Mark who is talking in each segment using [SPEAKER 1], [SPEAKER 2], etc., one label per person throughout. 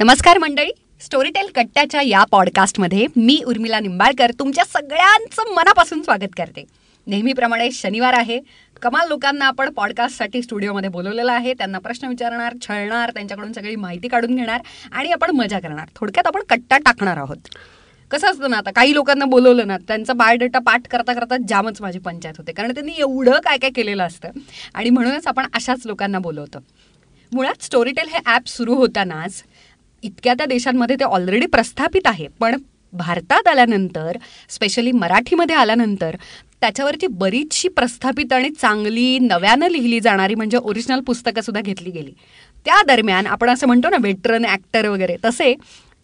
[SPEAKER 1] नमस्कार मंडळी. स्टोरीटेल कट्ट्याच्या या पॉडकास्टमध्ये मी उर्मिला निंबाळकर तुमच्या सगळ्यांचं मनापासून स्वागत करते. नेहमीप्रमाणे शनिवार आहे. कमाल लोकांना आपण पॉडकास्टसाठी स्टुडिओमध्ये बोलवलेलं आहे. त्यांना प्रश्न विचारणार छळणार त्यांच्याकडून सगळी माहिती काढून घेणार आणि आपण मजा करणार. थोडक्यात आपण कट्टा टाकणार आहोत. कसं असतं ना आता काही लोकांना बोलवलं ना त्यांचा बायोडेटा पाठ करता करता जामच माझी पंचायत होते. कारण त्यांनी एवढं काय काय केलेलं असतं. आणि म्हणूनच आपण अशाच लोकांना बोलवतो. मुळात स्टोरीटेल हे ॲप सुरू होतानाच इतक्या त्या देशांमध्ये ते ऑलरेडी प्रस्थापित आहे. पण भारतात आल्यानंतर स्पेशली मराठीमध्ये आल्यानंतर त्याच्यावरची बरीचशी प्रस्थापित आणि चांगली नव्यानं लिहिली जाणारी म्हणजे ओरिजिनल पुस्तकं सुद्धा घेतली गेली. त्या दरम्यान आपण असं म्हणतो ना वेटरन ॲक्टर वगैरे तसे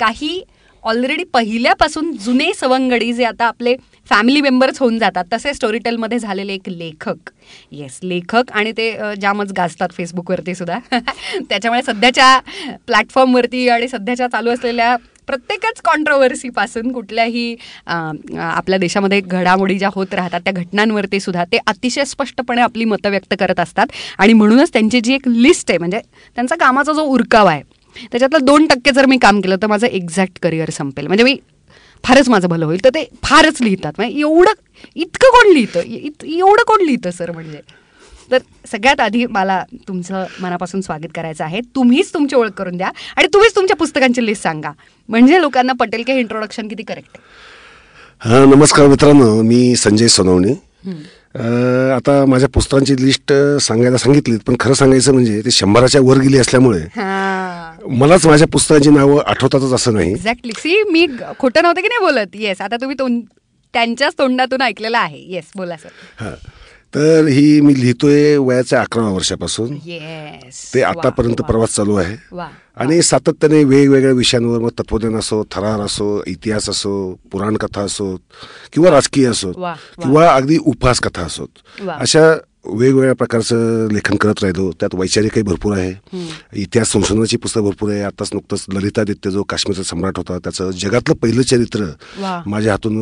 [SPEAKER 1] काही ऑलरेडी पहिल्यापासून जुने सवंगडी जे आता आपले फॅमिली मेंबर्स होऊन जातात तसे स्टोरीटेलमध्ये झालेले एक लेखक. येस लेखक आणि ते जामच गाजतात फेसबुकवरती सुद्धा. त्याच्यामुळे सध्याच्या प्लॅटफॉर्मवरती आणि सध्याच्या चालू असलेल्या प्रत्येकच कॉन्ट्रोवर्सीपासून कुठल्याही आपल्या देशामध्ये घडामोडी ज्या होत राहतात त्या घटनांवरती सुद्धा ते अतिशय स्पष्टपणे आपली मतं व्यक्त करत असतात. आणि म्हणूनच त्यांची जी एक लिस्ट आहे म्हणजे त्यांचा कामाचा जो उरकाव आहे त्याच्यातलं दोन टक्के जर मी काम केलं तर माझं एक्झॅक्ट करिअर संपेल. म्हणजे मी फारच माझं भलं होईल. तर ते फारच लिहितात. म्हणजे एवढं इतकं कोण लिहितं? इत एवढं कोण लिहितं सर म्हणजे? तर सगळ्यात आधी मला तुमचं मनापासून स्वागत करायचं आहे. तुम्हीच तुमची ओळख करून द्या आणि तुम्हीच तुमच्या पुस्तकांची लिस्ट सांगा. म्हणजे लोकांना पटेल की हे इंट्रोडक्शन किती करेक्ट
[SPEAKER 2] हा नमस्कार मित्रांनो. मी संजय सोनवणे. आता माझ्या पुस्तकांची लिस्ट सांगायला सांगितलीत पण खरं सांगायचं म्हणजे ते शंभराच्या वर गेली असल्यामुळे मलाच माझ्या पुस्तकांची नावं आठवतातच असं नाही.
[SPEAKER 1] एक्झॅक्टली सी मी खोटं नव्हतं की नाही बोलत? येस आता तुम्ही त्यांच्याच तोंडातून ऐकलेलं आहे. येस बोला सर
[SPEAKER 2] हा. तर ही मी लिहितोय वयाच्या अकरा वर्षापासून.
[SPEAKER 1] येस
[SPEAKER 2] ते आतापर्यंत प्रवास चालू आहे. आणि सातत्याने वेगवेगळ्या विषयांवर मग तत्वज्ञान असो थरार असो इतिहास असो पुराण कथा असोत किंवा राजकीय असोत. किंवा अगदी उपहास कथा असोत. अशा वेगवेगळ्या प्रकारचं लेखन करत राहिलो. त्यात वैचारिकही भरपूर आहे. इतिहास संशोधनाची पुस्तकं भरपूर आहे. आताच नुकतंच ललितादित्य जो काश्मीरचा सम्राट होता त्याचं जगातलं पहिलं चरित्र. माझ्या हातून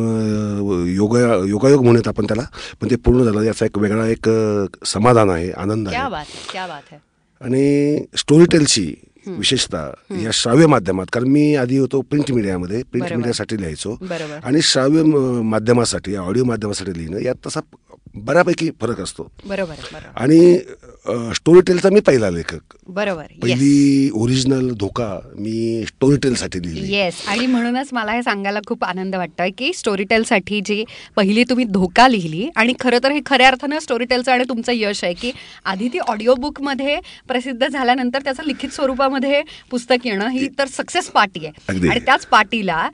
[SPEAKER 2] योगा योगायोग म्हणत आपण त्याला. पण ते पूर्ण झालं. याचा एक वेगळा एक समाधान आहे आनंद
[SPEAKER 1] क्या
[SPEAKER 2] आहे आणि स्टोरी टेलची विशेषतः या श्राव्य माध्यमात कारण मी आधी होतो प्रिंट मीडियामध्ये. प्रिंट. मीडियासाठी लिहायचो. आणि श्राव्य माध्यमासाठी ऑडिओ माध्यमासाठी लिहिणं यात तसा बऱ्यापैकी फरक असतो.
[SPEAKER 1] बरोबर बरोबर.
[SPEAKER 2] आणि स्टोरी टेलचा मी पहिला लेखक.
[SPEAKER 1] बरोबर
[SPEAKER 2] पहिली ओरिजिनल धोका मी स्टोरी टेलसाठी लिहिली
[SPEAKER 1] येस आणि म्हणूनच मला हे सांगायला खूप आनंद वाटतोय की स्टोरीटेलसाठी जी पहिली तुम्ही धोका लिहिली आणि खरं तर हे खऱ्या अर्थानं स्टोरीटेलचं आणि तुमचं यश आहे की आधी ती ऑडिओ बुकमध्ये प्रसिद्ध झाल्यानंतर त्याचं लिखित स्वरूपामध्ये पुस्तक येणं ही तर सक्सेस पार्टी आहे. आणि त्याच पार्टीला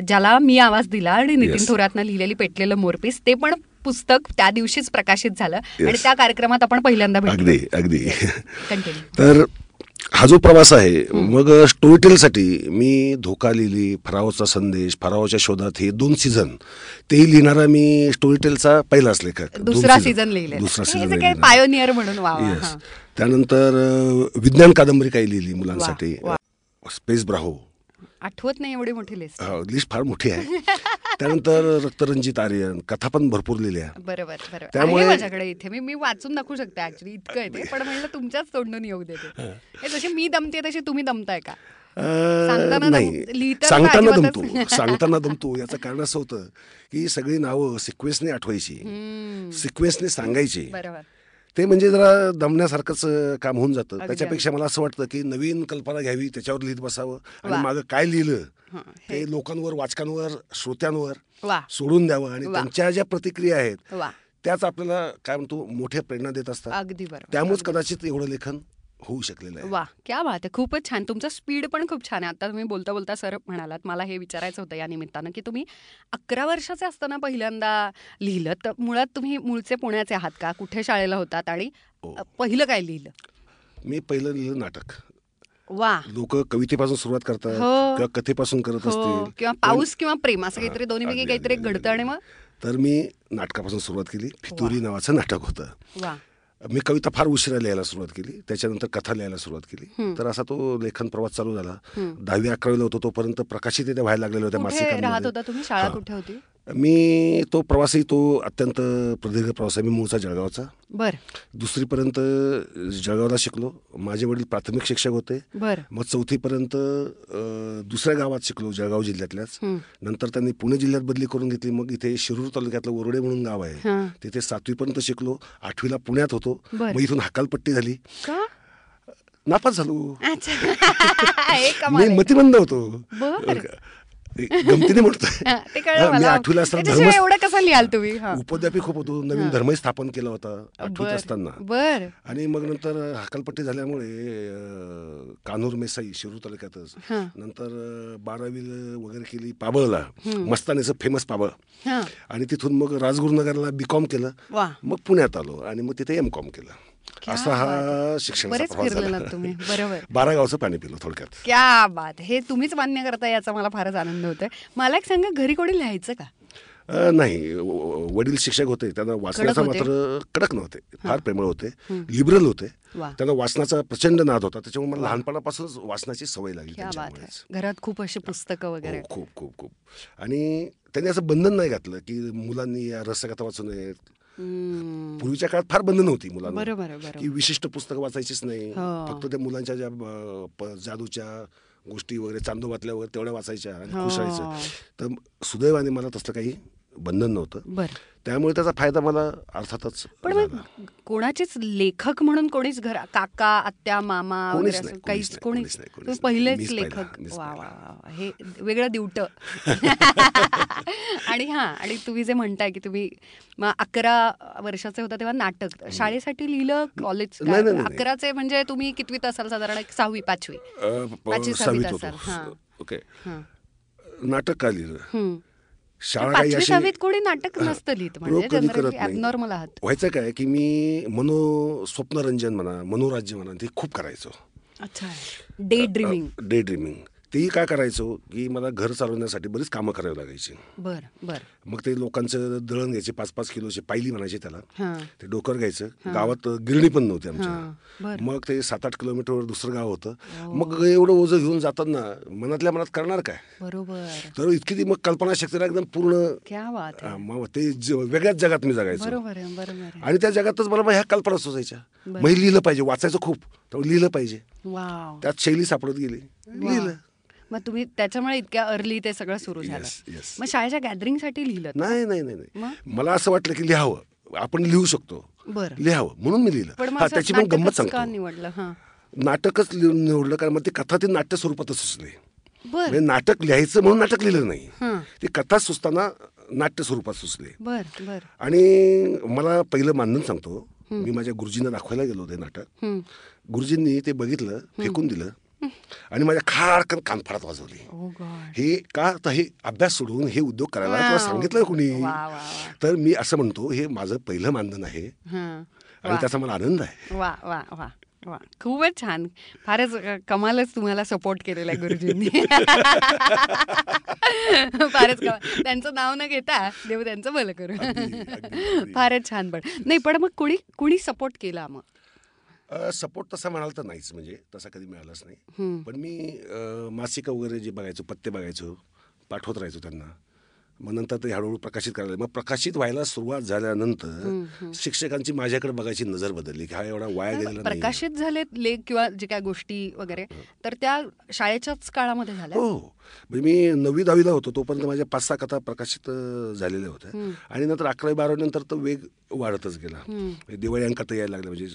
[SPEAKER 1] ज्याला मी आवाज दिला आणि नितीन. थोरातनं लिहिलेली पेटलेलं मोरपीस ते पण पुस्तक त्या दिवशीच प्रकाशित झालं. आणि. त्या कार्यक्रमात आपण पहिल्यांदा
[SPEAKER 2] अगदी अगदी. तर हा जो प्रवास आहे मग स्टोरी टेलसाठी मी धोका लिहिली फरावचा संदेश फरावच्या शोधात हे दोन सीझन तेही लिहिणारा मी स्टोरी टेलचा पहिलाच लेखक.
[SPEAKER 1] दुसरा. सीझन लिहिले
[SPEAKER 2] दुसरा सीझन
[SPEAKER 1] पायोनियर म्हणून.
[SPEAKER 2] त्यानंतर विज्ञान कादंबरी काही लिहिली मुलांसाठी. स्पेस ब्राहो
[SPEAKER 1] आठवत नाही एवढी मोठी लिस्ट
[SPEAKER 2] लिस्ट फार मोठी आहे. त्यानंतर रक्तरंजित आर्यन कथा पण भरपूर लिहिल्या
[SPEAKER 1] बरोबर बरोबर.
[SPEAKER 2] त्यामुळे-
[SPEAKER 1] माझ्याकडे इथे मी मी वाचून दाखवू शकते ऍक्च्युली इतकं आहे ते. पण म्हणलं तुमच्याच तोंडून येऊ देते हे. जशी मी दमते तशी तुम्ही दमताय का?
[SPEAKER 2] नाही. सांगताना दमतो. सांगताना दमतो. याचं कारण असं होतं की सगळी नावं सिक्वेन्सने आठवायची. सिक्वेन्सने सांगायची.
[SPEAKER 1] बरोबर.
[SPEAKER 2] ते म्हणजे जरा दमण्यासारखंच काम होऊन जातं. त्याच्यापेक्षा मला असं वाटतं की नवीन कल्पना घ्यावी त्याच्यावर लिहित बसावं आणि. मागं काय लिहिलं
[SPEAKER 1] हं,
[SPEAKER 2] ते लोकांवर वाचकांवर श्रोत्यांवर सोडून द्यावं आणि. त्यांच्या ज्या प्रतिक्रिया आहेत त्याच आपल्याला काय म्हणतो मोठ्या प्रेरणा देत असतात. त्यामुळेच कदाचित एवढं लेखन होऊ शकलेलं आहे.
[SPEAKER 1] वा क्या बात आहे. खूपच छान. तुमचं स्पीड पण खूप छान आहे. आता तुम्ही बोलता बोलता सर म्हणालात मला हे विचारायचं होतं या निमित्तानं की तुम्ही अकरा वर्षाचे असताना पहिल्यांदा लिहिलं तर मुळात तुम्ही मूळचे पुण्याचे आहात का? कुठे शाळेला होतात आणि
[SPEAKER 2] हो.
[SPEAKER 1] पहिलं काय लिहिलं?
[SPEAKER 2] मी पहिलं लिहिलं नाटक.
[SPEAKER 1] वा
[SPEAKER 2] लोक कवितेपासून सुरुवात करतात
[SPEAKER 1] हो.
[SPEAKER 2] किंवा कथेपासून करत
[SPEAKER 1] हो.
[SPEAKER 2] असतील.
[SPEAKER 1] किंवा पाऊस किंवा प्रेम असं काहीतरी दोन्ही पैकी
[SPEAKER 2] अगदी,
[SPEAKER 1] काहीतरी घडतं आणि मग?
[SPEAKER 2] तर मी नाटकापासून सुरुवात केली. फितुरी नावाचं नाटक होतं.
[SPEAKER 1] वा
[SPEAKER 2] मी कविता फार उशिरा लिहायला सुरुवात केली. त्याच्यानंतर कथा लिहायला सुरुवात केली. तर असा तो लेखन प्रवास चालू झाला. दहावी अकरावीला होतो तोपर्यंत प्रकाशित व्हायला लागलेल्या होत्या मासिकांमध्ये. मी तो प्रवासही तो अत्यंत प्रदीर्घ प्रवास आहे. मी मूळचा जळगावचा.
[SPEAKER 1] बर.
[SPEAKER 2] दुसरीपर्यंत जळगावला शिकलो. माझे वडील प्राथमिक शिक्षक होते.
[SPEAKER 1] बर.
[SPEAKER 2] मग चौथीपर्यंत दुसऱ्या गावात शिकलो जळगाव जिल्ह्यातल्याच. नंतर त्यांनी पुणे जिल्ह्यात बदली करून घेतली. मग इथे शिरूर तालुक्यातलं वरोडे म्हणून गाव आहे. तिथे सातवीपर्यंत शिकलो. आठवीला पुण्यात होतो. मग इथून हकालपट्टी झाली. नापास झालो. मी
[SPEAKER 1] आहे.
[SPEAKER 2] मतिमंद होतो. गमतीने म्हणतोय. मी आठवीला असताना धर्म
[SPEAKER 1] एवढं कसं लिहाल तुम्ही.
[SPEAKER 2] उपद्यापी खूप होतो. नवीन धर्मही स्थापन केला होता आठवीत असताना.
[SPEAKER 1] बर.
[SPEAKER 2] आणि मग नंतर हकालपट्टी झाल्यामुळे अ, कान्होर मेसाई शिरूर तालुक्यातच. नंतर बारावी वगैरे केली पाबळला. मस्तानीचं फेमस पाबळ.
[SPEAKER 1] हा.
[SPEAKER 2] आणि तिथून मग राजगुरुनगरला बी कॉम केलं. मग पुण्यात आलो आणि मग तिथे एम कॉम केलं. असा हा
[SPEAKER 1] तुम्ही. बरोबर.
[SPEAKER 2] बारा गावचं पाणी पिलं थोडक्यात.
[SPEAKER 1] क्या बात हे तुम्हीच मान्य करता याचा मला फारच आनंद होतोय. मला एक सांगा घरी कोणी लिहायचं का?
[SPEAKER 2] नाही. वडील शिक्षक होते. त्यांना वाचण्याचा? मात्र कडक नव्हते. फार प्रेमळ होते. लिबरल होते. त्यांना वाचनाचा प्रचंड नाद होता. त्याच्यामुळे मला लहानपणापासूनच वाचनाची सवय लागली
[SPEAKER 1] घरात खूप अशी पुस्तकं वगैरे.
[SPEAKER 2] हो, खूप खूप खूप. आणि त्यांनी असं बंधन नाही घातलं की मुलांनी या रसकथा वाचू नयेत. पूर्वीच्या काळात फार बंधन होती मुलांना की विशिष्ट पुस्तकं वाचायचीच नाही.
[SPEAKER 1] हो.
[SPEAKER 2] फक्त त्या मुलांच्या ज्या जादूच्या गोष्टी वगैरे चांदोबातल्या वगैरे तेवढ्या वाचायच्या आणि
[SPEAKER 1] हो.
[SPEAKER 2] खुश राहायचं. तर सुदैवाने मला तसलं काही बंधन नव्हतं.
[SPEAKER 1] बर.
[SPEAKER 2] त्यामुळे त्याचा फायदा मला अर्थातच
[SPEAKER 1] पण. मग कोणाचेच लेखक म्हणून कोणीच घर काका आत्या मामा वगैरे काहीच
[SPEAKER 2] कोणीच.
[SPEAKER 1] पहिलेच लेखक. वा वा. हे वेगळं दिवट. आणि हा आणि तुम्ही जे म्हणताय की तुम्ही मग अकरा वर्षाचे होता तेव्हा नाटक. शाळेसाठी लिहिलं कॉलेज. अकराचे म्हणजे तुम्ही कितवीत असाल साधारण? एक सहावी पाचवी. पाचवी, सहावीत असाल, हां.
[SPEAKER 2] ओके. नाटक का लिहिलं?
[SPEAKER 1] पाचवी
[SPEAKER 2] अशी
[SPEAKER 1] सहावीत कोणी नाटक नसतं लिहित म्हणजे
[SPEAKER 2] व्हायचं काय की मी मनो स्वप्नरंजन म्हणा मनोराज्य म्हणा ते खूप करायचो.
[SPEAKER 1] अच्छा. डे ड्रीमिंग
[SPEAKER 2] डे ड्रीमिंग तेही काय करायचो की मला घर चालवण्यासाठी बरीच कामं करावी लागायची.
[SPEAKER 1] बर बर.
[SPEAKER 2] मग ते लोकांचं दळण घ्यायचे पाच पाच किलोचे पायली म्हणायचे त्याला.
[SPEAKER 1] हां.
[SPEAKER 2] ते डोकर घ्यायचं. गावात गिरणी पण नव्हती
[SPEAKER 1] हां,
[SPEAKER 2] आमच्या
[SPEAKER 1] बरं.
[SPEAKER 2] मग ते सात आठ किलोमीटरवर दुसरं गाव होतं. मग एवढं ओझं घेऊन जाताना मनातल्या मनात करणार काय?
[SPEAKER 1] बरोबर.
[SPEAKER 2] तर इतकी ती मग कल्पनाशक्तीला एकदम पूर्ण.
[SPEAKER 1] क्या बात आहे.
[SPEAKER 2] हा, मग ते ज- वेगळ्याच जगात मी जगायचो.
[SPEAKER 1] बरोबर आहे बरोबर आहे.
[SPEAKER 2] आणि त्या जगातच मला मग ह्या कल्पना सुचायच्या. मग हे लिहिलं पाहिजे वाचायचं खूप. तर लिहिलं पाहिजे.
[SPEAKER 1] वाव.
[SPEAKER 2] त्यात शैली सापडत गेली. लिहिलं.
[SPEAKER 1] मग तुम्ही त्याच्यामुळे इतक्या अर्ली ते सगळं सुरू झालं. मग शाळेच्या गॅदरिंगसाठी लिहिलं
[SPEAKER 2] नाही नाही नाही? मला असं वाटलं की लिहावं. आपण लिहू शकतो.
[SPEAKER 1] बरं.
[SPEAKER 2] लिहावं. म्हणून मी लिहिलं. त्याची पण गंमत सांगतो.
[SPEAKER 1] निवडलं?
[SPEAKER 2] नाटकच लिहून निवडलं कारण मग ती कथा ती नाट्य स्वरूपातच सुचली
[SPEAKER 1] बर.
[SPEAKER 2] म्हणजे नाटक लिहायचं म्हणून नाटक लिहिलं नाही. ती कथा सुचताना नाट्य स्वरूपात सुचली. आणि मला पहिलं मानधन सांगतो. मी माझ्या गुरुजींना दाखवायला गेलो ते नाटक. गुरुजींनी ते बघितलं फेकून दिलं. आणि माझ्या खाडकन कानफाडात वाजवली हे का तर हे अभ्यास सोडून हे उद्योग करायला तुला. सांगितलं कुणी तर मी असं म्हणतो हे माझं पहिलं मानधन आहे
[SPEAKER 1] हा
[SPEAKER 2] आणि त्याचा मला आनंद आहे
[SPEAKER 1] वा वा वा वा खूपच छान फारच कमालच तुम्हाला सपोर्ट केलेला आहे गुरुजींनी फारच कमाल त्यांचं नाव न घेता देव त्यांचं भलं करू फारच छान पण नाही पण मग कुणी कुणी सपोर्ट केला मग
[SPEAKER 2] सपोर्ट तसा म्हणाल तर नाहीच म्हणजे तसा कधी मिळालाच नाही. पण मी मासिकं वगैरे जे बघायचो पत्ते बघायचो पाठवत राहायचो त्यांना मग नंतर ते हळूहळू प्रकाशित करायला मग प्रकाशित व्हायला सुरुवात झाल्यानंतर शिक्षकांची माझ्याकडे बघायची नजर बदलली की हा एवढा वाया गेलेला नाही
[SPEAKER 1] प्रकाशित झालेत लेख किंवा जे काय गोष्टी वगैरे तर त्या शाळेच्याच काळामध्ये झाल्या?
[SPEAKER 2] हो. म्हणजे मी नववी दहावीला होतो तोपर्यंत माझ्या पाच सहा कथा प्रकाशित झालेल्या होत्या. आणि नंतर अकरावी बारावी नंतर तो वेग वाढतच गेला. म्हणजे दिवाळी अंकात यायला लागल्या म्हणजे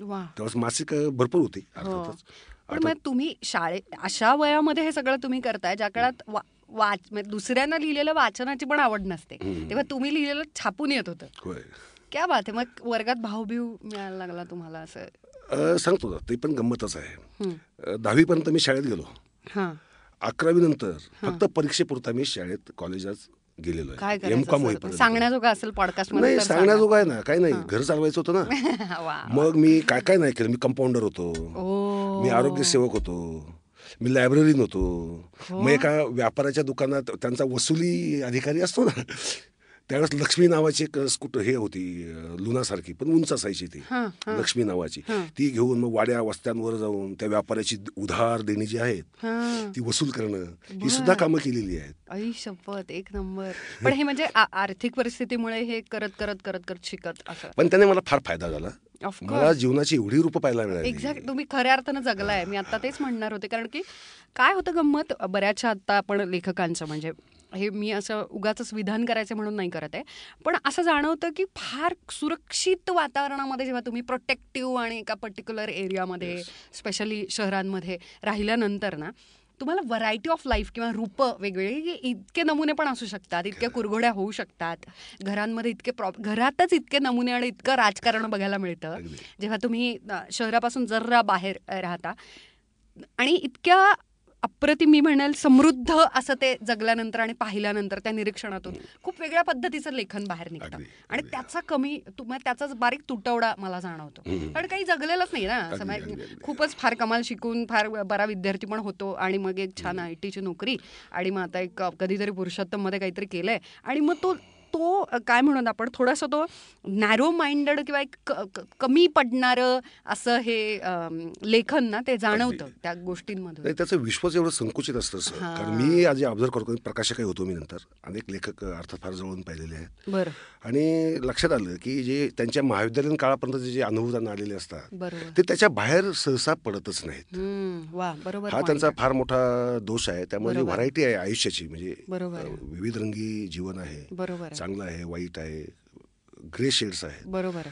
[SPEAKER 2] त्यावेळेस मासिक भरपूर होती
[SPEAKER 1] हो.
[SPEAKER 2] अर्थातच.
[SPEAKER 1] पण मग तुम्ही शाळे अशा वयामध्ये हे सगळं तुम्ही करताय ज्या काळात वाच म्हणजे दुसऱ्यांना लिहिलेलं वाचनाची पण आवड नसते. तेव्हा तुम्ही लिहिलेलं छापून येत होतं. क्या बात आहे. मग वर्गात भावभिव मिळायला लागला तुम्हाला असं?
[SPEAKER 2] सांगतो ते पण गंमतच आहे. दहावीपर्यंत मी शाळेत गेलो.
[SPEAKER 1] हां.
[SPEAKER 2] अकरावी नंतर फक्त परीक्षेपुरता मी शाळेत कॉलेजात गेलेलो
[SPEAKER 1] काय
[SPEAKER 2] आहे
[SPEAKER 1] सांगण्याजोगं असेल पॉडकास्ट
[SPEAKER 2] नाही सांगण्याजोगं आहे ना. काही नाही. घर चालवायचं होतं ना. मग मी काय काय नाही केलं. मी कंपाऊंडर होतो. मी आरोग्य सेवक होतो. मी लायब्ररीन होतो. मग एका व्यापाराच्या दुकानात त्यांचा वसुली अधिकारी असतो ना त्यावेळेस लक्ष्मी नावाची एक स्कूटर हे होती अं, लुनासारखी पण उंच असायची ती. लक्ष्मी नावाची. ती घेऊन मग वाड्या वस्त्यांवर जाऊन त्या व्यापाऱ्याची उधार देणी जी आहेत ती वसूल करणं ही सुद्धा कामं केलेली आहेत.
[SPEAKER 1] शपथ एक नंबर. पण हे म्हणजे आर्थिक परिस्थितीमुळे हे करत करत करत करत शिकत
[SPEAKER 2] पण त्याने मला फार फायदा झाला. मला जीवनाची एवढी रूपं पाहायला मिळाली.
[SPEAKER 1] एक्झॅक्ट तुम्ही खऱ्या अर्थानं जगलाय. मी आता तेच म्हणणार होते कारण की काय होतं गंमत? बऱ्याचशा आता आपण लेखकांचं म्हणजे हे मी असं उगाच विधान करायचं म्हणून नाही करत आहे. पण असं जाणवतं की फार सुरक्षित वातावरणामध्ये जेव्हा तुम्ही प्रोटेक्टिव्ह आणि एका पर्टिक्युलर एरियामध्ये स्पेशली शहरांमध्ये राहिल्यानंतर ना तुम्हाला व्हरायटी ऑफ लाईफ किंवा रूपं वेगवेगळी इतके नमुने पण असू शकतात इतक्या कुरघोड्या होऊ शकतात. घरांमध्ये इतके प्रॉ घरातच इतके नमुने आणि इतकं राजकारण बघायला मिळतं. जेव्हा तुम्ही शहरापासून जरा बाहेर राहता आणि इतक्या अप्रतिम मी म्हणेल समृद्ध असं ते जगल्यानंतर आणि पाहिल्यानंतर त्या निरीक्षणातून खूप वेगळ्या पद्धतीचं लेखन बाहेर निघतं. आणि त्याचा कमी तुम्हाला त्याचाच बारीक तुटवडा मला जाणवतो. कारण काही जगलेलंच नाही ना. म्हणजे. खूपच फार कमाल शिकून फार बरा विद्यार्थी पण होतो आणि मग एक छान आय टीची नोकरी आणि मग आता एक कधीतरी पुरुषोत्तममध्ये काहीतरी केलंय आणि मग तो तो काय म्हणून आपण थोडासा तो नॅरो माइंडेड किंवा एक कमी पडणारं असं हे लेखन ना ते जाणवतं. त्या गोष्टींमधून.
[SPEAKER 2] नाही त्याचं विश्वच एवढं संकुचित असतं सर. कारण मी आधी ऑब्झर्व करतो प्रकाशकही होतो मी नंतर. अनेक लेखक अर्थात फार जवळून पाहिलेले आहेत.
[SPEAKER 1] बरं.
[SPEAKER 2] आणि लक्षात आलं की जे त्यांच्या महाविद्यालयीन काळापर्यंत जे अनुभव त्यांना आलेले असतात ते त्याच्या बाहेर सहसा पडतच नाहीत. हा त्यांचा. फार मोठा दोष आहे. त्यामुळे. व्हरायटी आहे आयुष्याची म्हणजे. विविध रंगी जीवन आहे.
[SPEAKER 1] बरोबर आहे.
[SPEAKER 2] चांगलं आहे वाईट आहे ग्रे शेड्स आहेत.
[SPEAKER 1] बरोबर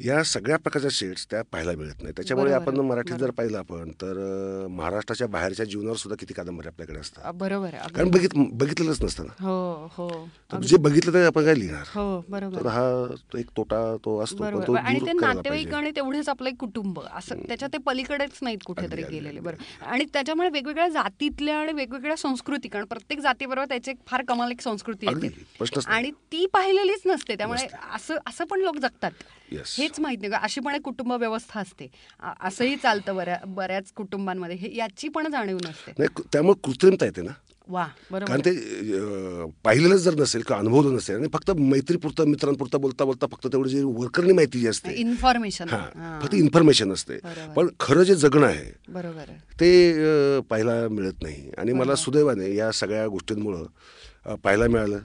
[SPEAKER 2] या सगळ्या प्रकारच्या शेड्स त्या पाहायला मिळत नाही त्याच्यामुळे
[SPEAKER 1] बरोबर
[SPEAKER 2] आपण. मराठीत जर
[SPEAKER 1] बरोबर.
[SPEAKER 2] पाहिलं आपण तर महाराष्ट्राच्या बाहेरच्या जीवनावर सुद्धा किती कादंबऱ्या आपल्याकडे असतात
[SPEAKER 1] बरोबर
[SPEAKER 2] कारण. बघित बघितलेलंच नसतं ना
[SPEAKER 1] हो हो.
[SPEAKER 2] जे बघितलं ते आपण काय लिहिणार
[SPEAKER 1] हो बरोबर
[SPEAKER 2] तर हा एक तोटा तो असतो
[SPEAKER 1] बरोबर आणि ते नातेवाईक. आणि तेवढेच आपलं एक कुटुंब असं त्याच्या ते पलीकडेच नाहीत कुठेतरी गेलेले
[SPEAKER 2] अगदी.
[SPEAKER 1] बरं आणि त्याच्यामुळे वेगवेगळ्या जातीतल्या आणि वेगवेगळ्या संस्कृती कारण प्रत्येक जातीबरोबर त्याची एक फार कमाल एक संस्कृती येते आणि ती पाहिलेलीच नसते त्यामुळे असं असं पण लोक जगतात. हेच माहीत नाही. अशी पण एक कुटुंब व्यवस्था असते. असंही चालतं बऱ्या बऱ्याच कुटुंबांमध्ये. हे याची पण जाणीव नसते.
[SPEAKER 2] नाही त्यामुळे कृत्रिमता येते ना.
[SPEAKER 1] वा बरोबर.
[SPEAKER 2] कारण ते पाहिलेलंच जर नसेल किंवा अनुभवलं नसेल आणि फक्त मैत्रीपुरतं मित्रांपुरतं बोलता बोलता फक्त तेवढी जी वर्करनी माहिती जी असते.
[SPEAKER 1] इन्फॉर्मेशन
[SPEAKER 2] हा फक्त इन्फॉर्मेशन असते. पण खरं जे जगणं आहे
[SPEAKER 1] बरोबर
[SPEAKER 2] ते पाहायला मिळत नाही. आणि मला सुदैवाने या सगळ्या गोष्टींमुळं पाहायला मिळालं.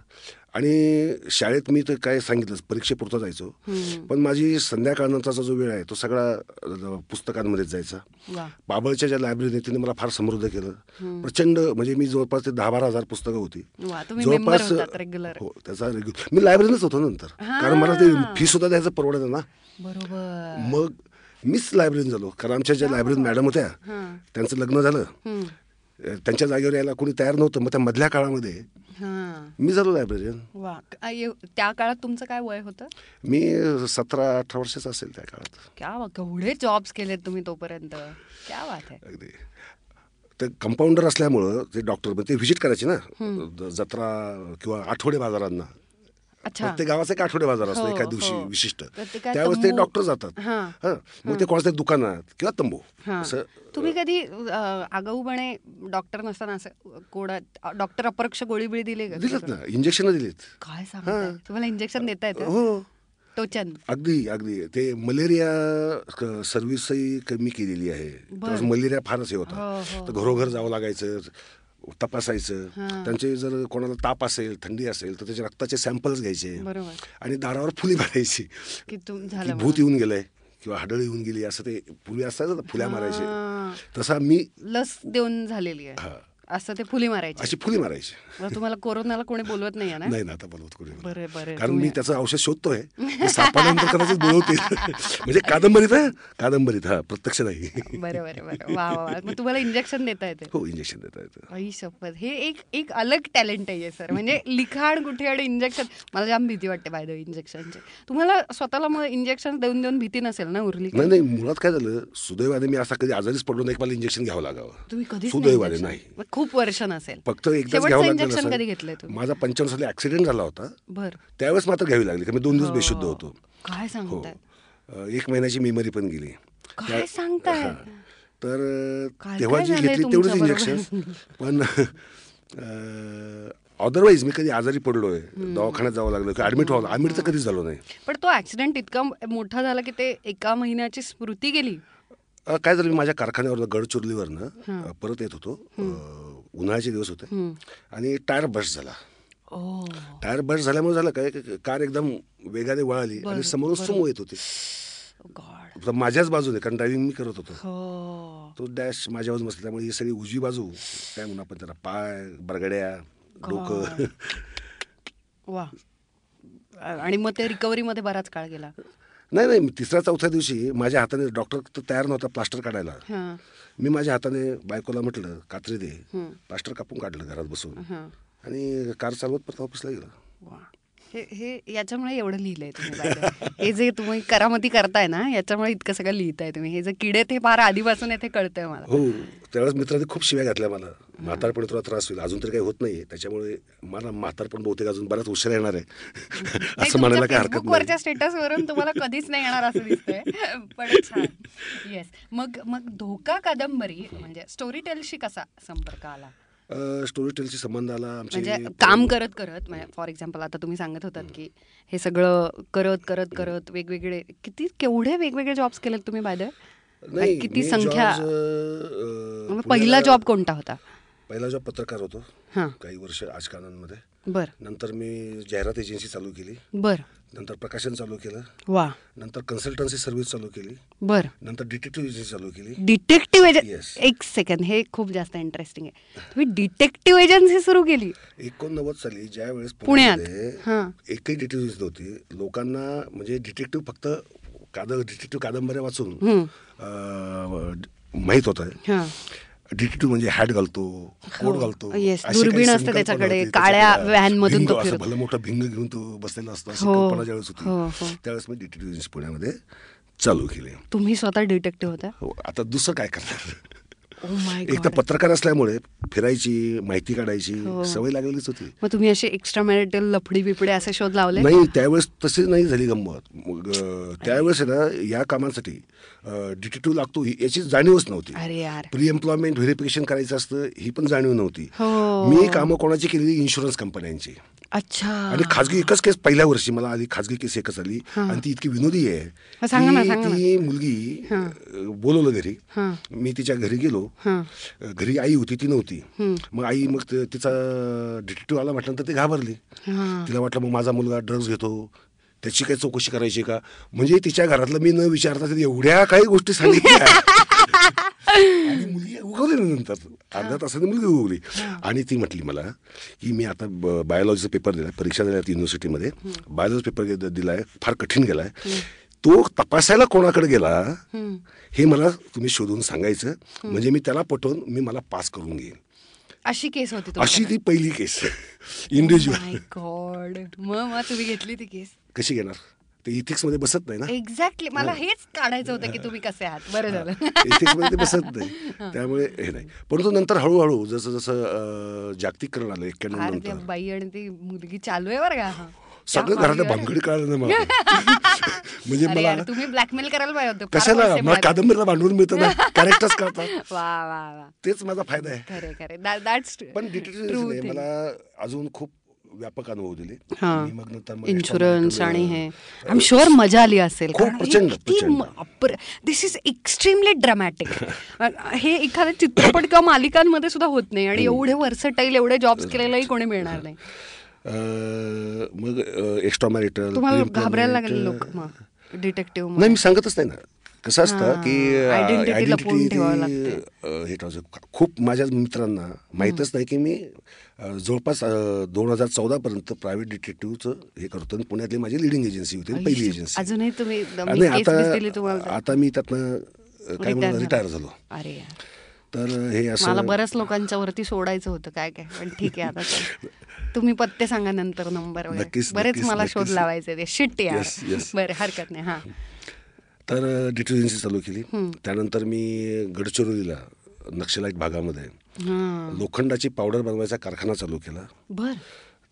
[SPEAKER 2] आणि शाळेत मी तर काय सांगितलं परीक्षेपुरतं जायचो. पण माझी संध्याकाळनंतरचा जो वेळ आहे तो सगळा पुस्तकांमध्येच जायचा. बाबळच्या ज्या लायब्ररी तिने मला फार समृद्ध केलं. प्रचंड म्हणजे मी जवळपास ते दहा बारा हजार पुस्तकं होती.
[SPEAKER 1] रेग्युलर
[SPEAKER 2] हो त्याचा रेग्युलर मी लायब्ररीलाच होतो नंतर. कारण मला ते फी सुद्धा द्यायचं परवडत ना.
[SPEAKER 1] बरोबर.
[SPEAKER 2] मग मीच लायब्ररीत झालो. कारण आमच्या ज्या लायब्ररीत मॅडम होत्या त्यांचं लग्न झालं. त्यांच्या जागेवर यायला कोणी तयार नव्हतं. मग त्या मधल्या काळामध्ये मी झालो लायब्ररीयन
[SPEAKER 1] त्या काळात तुमचं काय वय होतं?
[SPEAKER 2] मी सतरा अठरा वर्षाचा असेल त्या काळात.
[SPEAKER 1] क्या केवढे जॉब्स केलेत तुम्ही तोपर्यंत. क्या बात आहे.
[SPEAKER 2] अगदी. ते कंपाऊंडर असल्यामुळं ते डॉक्टर ते व्हिजिट करायचे ना. जत्रा किंवा आठवडे बाजारांना. प्रत्येक गावाचा एक आठवडे बाजार असतो
[SPEAKER 1] हो,
[SPEAKER 2] एका दिवशी
[SPEAKER 1] हो.
[SPEAKER 2] विशिष्ट.
[SPEAKER 1] ते काय
[SPEAKER 2] त्यावेळेस ते डॉक्टर जातात. मग ते कोणाच्या दुकानात किंवा तंबू. असं
[SPEAKER 1] तुम्ही कधी आगाऊपणे डॉक्टर नसताना असं कोणात डॉक्टर अपरोक्ष गोळी बिळी दिली का?
[SPEAKER 2] दिलेत ना इंजेक्शन दिलेत.
[SPEAKER 1] काय सांगताय? तुम्हाला इंजेक्शन देता येतं?
[SPEAKER 2] हो.
[SPEAKER 1] टोचन
[SPEAKER 2] अगदी अगदी. ते मलेरिया सर्व्हिसही कमी केलेली आहे. मलेरिया फारच हे
[SPEAKER 1] हो,
[SPEAKER 2] होता
[SPEAKER 1] हो,
[SPEAKER 2] तर घरोघर जावं लागायचं तपासायचं त्यांचे जर कोणाला ताप असेल थंडी असेल तर त्याचे रक्ताचे सॅम्पल्स घ्यायचे. आणि दारावर फुली मारायची. भूत येऊन गेलंय किंवा हाडळ येऊन गेली असं ते पूर्वी असायचं फुल्या मारायचे. तसा मी
[SPEAKER 1] लस देऊन झालेली आहे.
[SPEAKER 2] हा.
[SPEAKER 1] असं ते फुली मारायची.
[SPEAKER 2] अशी फुली मारायची.
[SPEAKER 1] तुम्हाला कोरोनाला कोणी बोलवत नाही ना?
[SPEAKER 2] नाही ना आता बोलवत कोणी मला.
[SPEAKER 1] बरं बरं
[SPEAKER 2] कारण मी त्याचं औषध शोधतोय. ते सापडल्यानंतर कदाचित बोलवते म्हणजे कादंबरीत हा? कादंबरीत हा प्रत्यक्ष नाही.
[SPEAKER 1] बरं बरं बरं. वा वा मग तुम्हाला इंजेक्शन देता येते.
[SPEAKER 2] हो इंजेक्शन देता येतं.
[SPEAKER 1] आई शपथ. हे एक एक अलग टॅलेंट आहे सर म्हणजे लिखाण कुठे आणि इंजेक्शन मला जाम भीती वाटते बाय द इंजेक्शनची तुम्हाला स्वतःला मग इंजेक्शन देऊन देऊन भीती नसेल ना उरली
[SPEAKER 2] नाही नाही मुळात काय झालं सुदैवाने मी असा कधी आजारीच पडलो नाही मला इंजेक्शन घ्यावं लागावं.
[SPEAKER 1] तुम्ही कधीच
[SPEAKER 2] सुदैवाने? नाही.
[SPEAKER 1] खूप वर्ष नसेल.
[SPEAKER 2] फक्त
[SPEAKER 1] शेवटचं
[SPEAKER 2] घ्यावं
[SPEAKER 1] इंजेक्शन
[SPEAKER 2] लागलं
[SPEAKER 1] कधी
[SPEAKER 2] माझा पंचावन्न साली ऍक्सिडेंट झाला होता.
[SPEAKER 1] बर.
[SPEAKER 2] त्यावेळेस मात्र घ्यावी लागली की मी दोन दिवस बेशुद्ध होतो.
[SPEAKER 1] काय
[SPEAKER 2] हो.
[SPEAKER 1] सांगताय?
[SPEAKER 2] अ, एक महिन्याची मेमरी पण गेली.
[SPEAKER 1] काय
[SPEAKER 2] त्या-
[SPEAKER 1] सांगताय?
[SPEAKER 2] हा. तर तेव्हा जी घेतली तेवढीच? इंजेक्शन पण अदरवाईज मी कधी आजारी पडलोय. दवाखान्यात जावं लागलं किंवा ऍडमिट व्हावं ऍडमिट तर कधीच झालो नाही.
[SPEAKER 1] पण तो ऍक्सिडेंट इतका मोठा झाला की ते एका महिन्याची स्मृती गेली?
[SPEAKER 2] काय झालं मी माझ्या कारखान्यावर गडचिरोलीवरनं परत येत होतो. उन्हाळ्याचे दिवस होते आणि टायर बस्ट झाला. टायर बस्ट झाल्यामुळे झालं काय कार एकदम वेगाने वळाली आणि समोरून सुमो येत होती. तर माझ्याच बाजूने कारण ड्रायव्हिंग मी करत होतो.
[SPEAKER 1] हो.
[SPEAKER 2] तो डॅश माझ्या बाजून बसला त्यामुळे ही सगळी उजवी बाजू काय म्हणू आपण त्याला पाय बरगड्या डोकं.
[SPEAKER 1] वा. आणि मग ते रिकव्हरीमध्ये बराच काळ गेला.
[SPEAKER 2] नाही नाही तिसऱ्या चौथ्या दिवशी माझ्या हाताने डॉक्टर तयार नव्हता प्लास्टर काढायला. मी माझ्या हाताने बायकोला म्हटलं कात्री दे. प्लास्टर कापून काढलं घरात बसून. आणि कार चालवत परत ऑफिसला गेलं.
[SPEAKER 1] हे हे याच्यामुळे एवढं लिहिलंय तुम्ही. हे जे तुम्ही करामती करताय ना याच्यामुळे इतकं सगळं लिहिताय तुम्ही. हे जे किडे ते फार आधीपासून येथे कळतंय मला.
[SPEAKER 2] हो त्यावेळेस मित्रांनी खूप शिव्या घातल्या मला. म्हातारपणी तुला त्रास होईल. अजून तरी काही होत नाही त्याच्यामुळे मला म्हातारपण बहुतेक अजून बराच उशीर येणार आहे. असं म्हणायला काही हरकत
[SPEAKER 1] फेसबुकवरच्या
[SPEAKER 2] नाही.
[SPEAKER 1] स्टेटस वरून तुम्हाला कधीच नाही येणार असं दिसतंय. पण छान. येस मग मग धोका कादंबरी म्हणजे स्टोरी टेलशी कसा संपर्क आला?
[SPEAKER 2] स्टोरी टेलची संबंध आला
[SPEAKER 1] म्हणजे काम करत करत फॉर एक्झाम्पल आता तुम्ही सांगत होतात की हे सगळं करत करत करत वेगवेगळे किती केवढे वेगवेगळे जॉब्स केलेत तुम्ही बाय किती संख्या? पहिला जॉब कोणता होता?
[SPEAKER 2] पहिला जॉब पत्रकार होतो.
[SPEAKER 1] हां.
[SPEAKER 2] काही वर्ष आजकानांमध्ये
[SPEAKER 1] बर.
[SPEAKER 2] नंतर मी जाहिरात एजन्सी चालू केली.
[SPEAKER 1] बर.
[SPEAKER 2] नंतर प्रकाशन चालू केलं.
[SPEAKER 1] वा.
[SPEAKER 2] नंतर कन्सल्टन्सी सर्व्हिस चालू केली.
[SPEAKER 1] बर.
[SPEAKER 2] नंतर डिटेक्टिव्ह एजन्सी चालू केली.
[SPEAKER 1] डिटेक्टिव्ह. एजन्सी एक सेकंड हे खूप जास्त इंटरेस्टिंग आहे. तुम्ही डिटेक्टिव्ह एजन्सी सुरू केली.
[SPEAKER 2] एकोणनव्वद साली ज्या वेळेस
[SPEAKER 1] पुण्यात.
[SPEAKER 2] एकही डिटेक्टिव्ह नव्हती. लोकांना म्हणजे डिटेक्टिव्ह फक्त काद डिटेक्टिव्ह कादंबऱ्या वाचून माहीत होत
[SPEAKER 1] हां.
[SPEAKER 2] डिटेक्टिव्ह म्हणजे हॅट घालतो कोट घालतो
[SPEAKER 1] हो.
[SPEAKER 2] अशी
[SPEAKER 1] दुर्बीण असते त्याच्याकडे,
[SPEAKER 2] होती.
[SPEAKER 1] काळ्या
[SPEAKER 2] असं
[SPEAKER 1] फिरतो.
[SPEAKER 2] भलं मोठं भिंग घेऊन तो बसलेला असतो अशी
[SPEAKER 1] हो,
[SPEAKER 2] कल्पना ज्यावेळेस
[SPEAKER 1] हो, हो.
[SPEAKER 2] होती त्यावेळेस मी एजन्सी पुण्यामध्ये चालू केली
[SPEAKER 1] तुम्ही स्वतः डिटेक्टिव्ह होता
[SPEAKER 2] हो आता दुसरं काय करणार एक तर पत्रकार असल्यामुळे फिरायची माहिती काढायची
[SPEAKER 1] हो.
[SPEAKER 2] सवय लागलेलीच होती.
[SPEAKER 1] मग तुम्ही असे एक्स्ट्रा मॅरिटल लफडी बिपडे असे शोध लावले?
[SPEAKER 2] नाही त्यावेळेस तशी नाही झाली गंमत. मग त्यावेळेस ना या कामासाठी डिटेक्टिव्ह लागतो ही- याची जाणीवच नव्हती.
[SPEAKER 1] अरे यार.
[SPEAKER 2] प्री एम्प्लॉयमेंट व्हेरिफिकेशन करायचं असतं ही पण जाणीव नव्हती.
[SPEAKER 1] हो.
[SPEAKER 2] मी कामं कोणाची केलेली? इन्शुरन्स कंपन्यांची
[SPEAKER 1] अच्छा.
[SPEAKER 2] आणि खाजगी एकच केस पहिल्या वर्षी मला आली खाजगी केस एकच आली. आणि ती इतकी विनोदी आहे. ती मुलगी बोलवलं घरी. मी तिच्या घरी गेलो. घरी आई होती ती नव्हती. मग आई मग तिचा डिटेक्टिव्ह आला म्हटल्यानंतर ती घाबरली. तिला वाटलं मग माझा मुलगा ड्रग्ज घेतो. त्याची काही चौकशी करायची का? म्हणजे तिच्या घरातलं मी न विचारता एवढ्या काही गोष्टी सांगितल्या. मुलगी उगवली नंतर. अर्ध्या तासाने मुलगी उगवली. आणि ती म्हटली मला की मी आता बायोलॉजीचा पेपर दिला परीक्षा दिल्या युनिव्हर्सिटीमध्ये बायोलॉजी पेपर दिलाय फार कठीण गेलाय. तो तपासायला कोणाकडे गेला हे मला तुम्ही शोधून सांगायचं. म्हणजे मी त्याला पटवून मी मला पास करून घेईन.
[SPEAKER 1] अशी केस होती
[SPEAKER 2] अशी ती पहिली केस. इंडिव्हिज्युअल.
[SPEAKER 1] माय गॉड मग तुम्ही घेतली ती केस?
[SPEAKER 2] कशी घेणार? ते इथिक्समध्ये बसत नाही ना?
[SPEAKER 1] एक्झॅक्टली मला हेच काढायचं होतं की तुम्ही कसे आहात. बरं झालं.
[SPEAKER 2] इथिक्समध्ये बसत नाही. त्यामुळे हे नाही. परंतु नंतर हळूहळू जसं जसं जागतिकरण आलं एक्क्याण्णव
[SPEAKER 1] बाई आणि ती मुलगी चालू आहे बरं का.
[SPEAKER 2] सगळं
[SPEAKER 1] बाईवर-
[SPEAKER 2] भानगडी कळालं ना मला. म्हणजे मला
[SPEAKER 1] तुम्ही ब्लॅकमेल करायला पाहिजे
[SPEAKER 2] कशाला? मला. कादंबरीला भांडवल मिळतं ना. कॅरेक्टर्स कळतात.
[SPEAKER 1] वा वा वा.
[SPEAKER 2] तेच माझा फायदा आहे.
[SPEAKER 1] खरे खरे. दॅट्स
[SPEAKER 2] पण डिटेक्टिव्ह मला अजून खूप व्यापक अनुभव दिले.
[SPEAKER 1] इन्शुरन्स आणि हे. आय एम शुअर मजा आली असेल. दिस इज एक्स्ट्रीमली ड्रामॅटिक हे एखाद्या चित्रपट किंवा मालिकांमध्ये सुद्धा होत नाही आणि एवढे वर्सटाईल एवढे जॉब्स केलेलाही कोणी मिळणार नाही.
[SPEAKER 2] मग एक्स्ट्रा मॅरिटल
[SPEAKER 1] तुम्हाला घाबरायला लागले लोक मग डिटेक्टिव्ह
[SPEAKER 2] नाही मी सांगतच नाही ना. कसं असतं की आयडेंटिटी. हे खूप माझ्या मित्रांना माहीतच नाही की मी जवळपास दोन हजार चौदा पर्यंत प्रायव्हेट डिटेक्टिव्हचं हे करतो. आणि पुण्यातली माझी लिडिंग एजन्सी होती पहिली एजन्सी
[SPEAKER 1] अजूनही तुम्ही
[SPEAKER 2] आता आता मी त्यातनं काय म्हणून रिटायर झालो. तर हे
[SPEAKER 1] मला
[SPEAKER 2] असं
[SPEAKER 1] बऱ्याच लोकांच्या वरती सोडायचं होतं काय काय पण ठीक आहे आता. तुम्ही पत्ते सांगा नंतर नंबर वगैरे. बरेच मला शोध. लावायचे शिट्टी. बरं हरकत नाही हा.
[SPEAKER 2] तर डिटेल एजन्सी चालू केली. त्यानंतर मी गडचिरोलीला नक्षलाईट भागामध्ये लोखंडाची पावडर बनवायचा कारखाना चालू केला.
[SPEAKER 1] बर.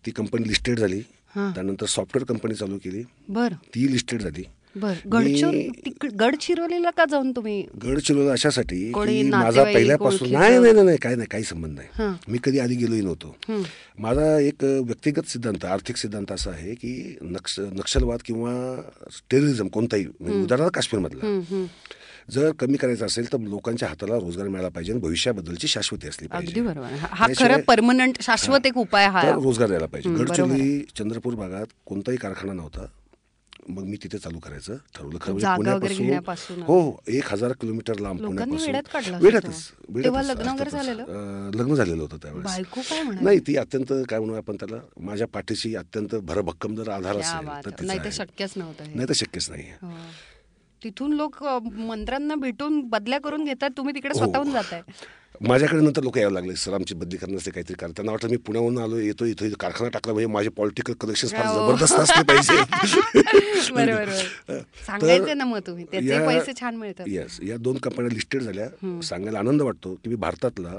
[SPEAKER 2] ती कंपनी लिस्टेड झाली. त्यानंतर सॉफ्टवेअर कंपनी चालू केली.
[SPEAKER 1] बर.
[SPEAKER 2] ती लिस्टेड झाली.
[SPEAKER 1] गडचिरोलीला का जाऊन तुम्ही?
[SPEAKER 2] गडचिरोली अशासाठी माझा पहिल्यापासून? नाही नाही नाही काही नाही काही संबंध. नाही. मी कधी आधी गेलोही नव्हतो. माझा एक व्यक्तिगत सिद्धांत आर्थिक सिद्धांत असा आहे की नक्ष नक्षलवाद किंवा टेररिझम कोणताही म्हणजे उदाहरणार्थ काश्मीरमधला. जर कमी करायचं असेल तर लोकांच्या हाताला रोजगार मिळाला पाहिजे आणि भविष्याबद्दलची शाश्वती असली पाहिजे.
[SPEAKER 1] परमनंट शाश्वत एक उपाय हा.
[SPEAKER 2] रोजगार द्यायला पाहिजे. गडचिरोली चंद्रपूर भागात कोणताही कारखाना नव्हता. मग मी तिथे चालू करायचं ठरवलं खरं म्हणजे पुण्यापासून हो हो एक हजार किलोमीटर लांब पुण्यापासून वेड्यातच
[SPEAKER 1] लग्न. झालेलं?
[SPEAKER 2] अं, लग्न झालेलं होतं त्यावेळेस? नाही ती अत्यंत काय म्हणू आपण त्याला माझ्या पाठीशी अत्यंत भरभक्कम जर आधार असेल
[SPEAKER 1] नाही तर. शक्यच नव्हतं.
[SPEAKER 2] नाही तर शक्यच नाही
[SPEAKER 1] हो. तिथून लोक मंत्र्यांना भेटून बदल्या करून घेतात तुम्ही तिकडे
[SPEAKER 2] हो.
[SPEAKER 1] स्वतःहून जाताय
[SPEAKER 2] माझ्याकडे नंतर लोक यायला लागले सर आमची बदली करण्याचे काहीतरी कारण. त्यांना वाटलं मी पुण्याहून आलो येतो इथं इथं कारखाना टाकला म्हणजे माझे पॉलिटिकल कनेक्शन फार. जबरदस्त असले पाहिजे. येस या दोन कंपन्या लिस्टेड झाल्या. सांगायला आनंद वाटतो की मी भारतातला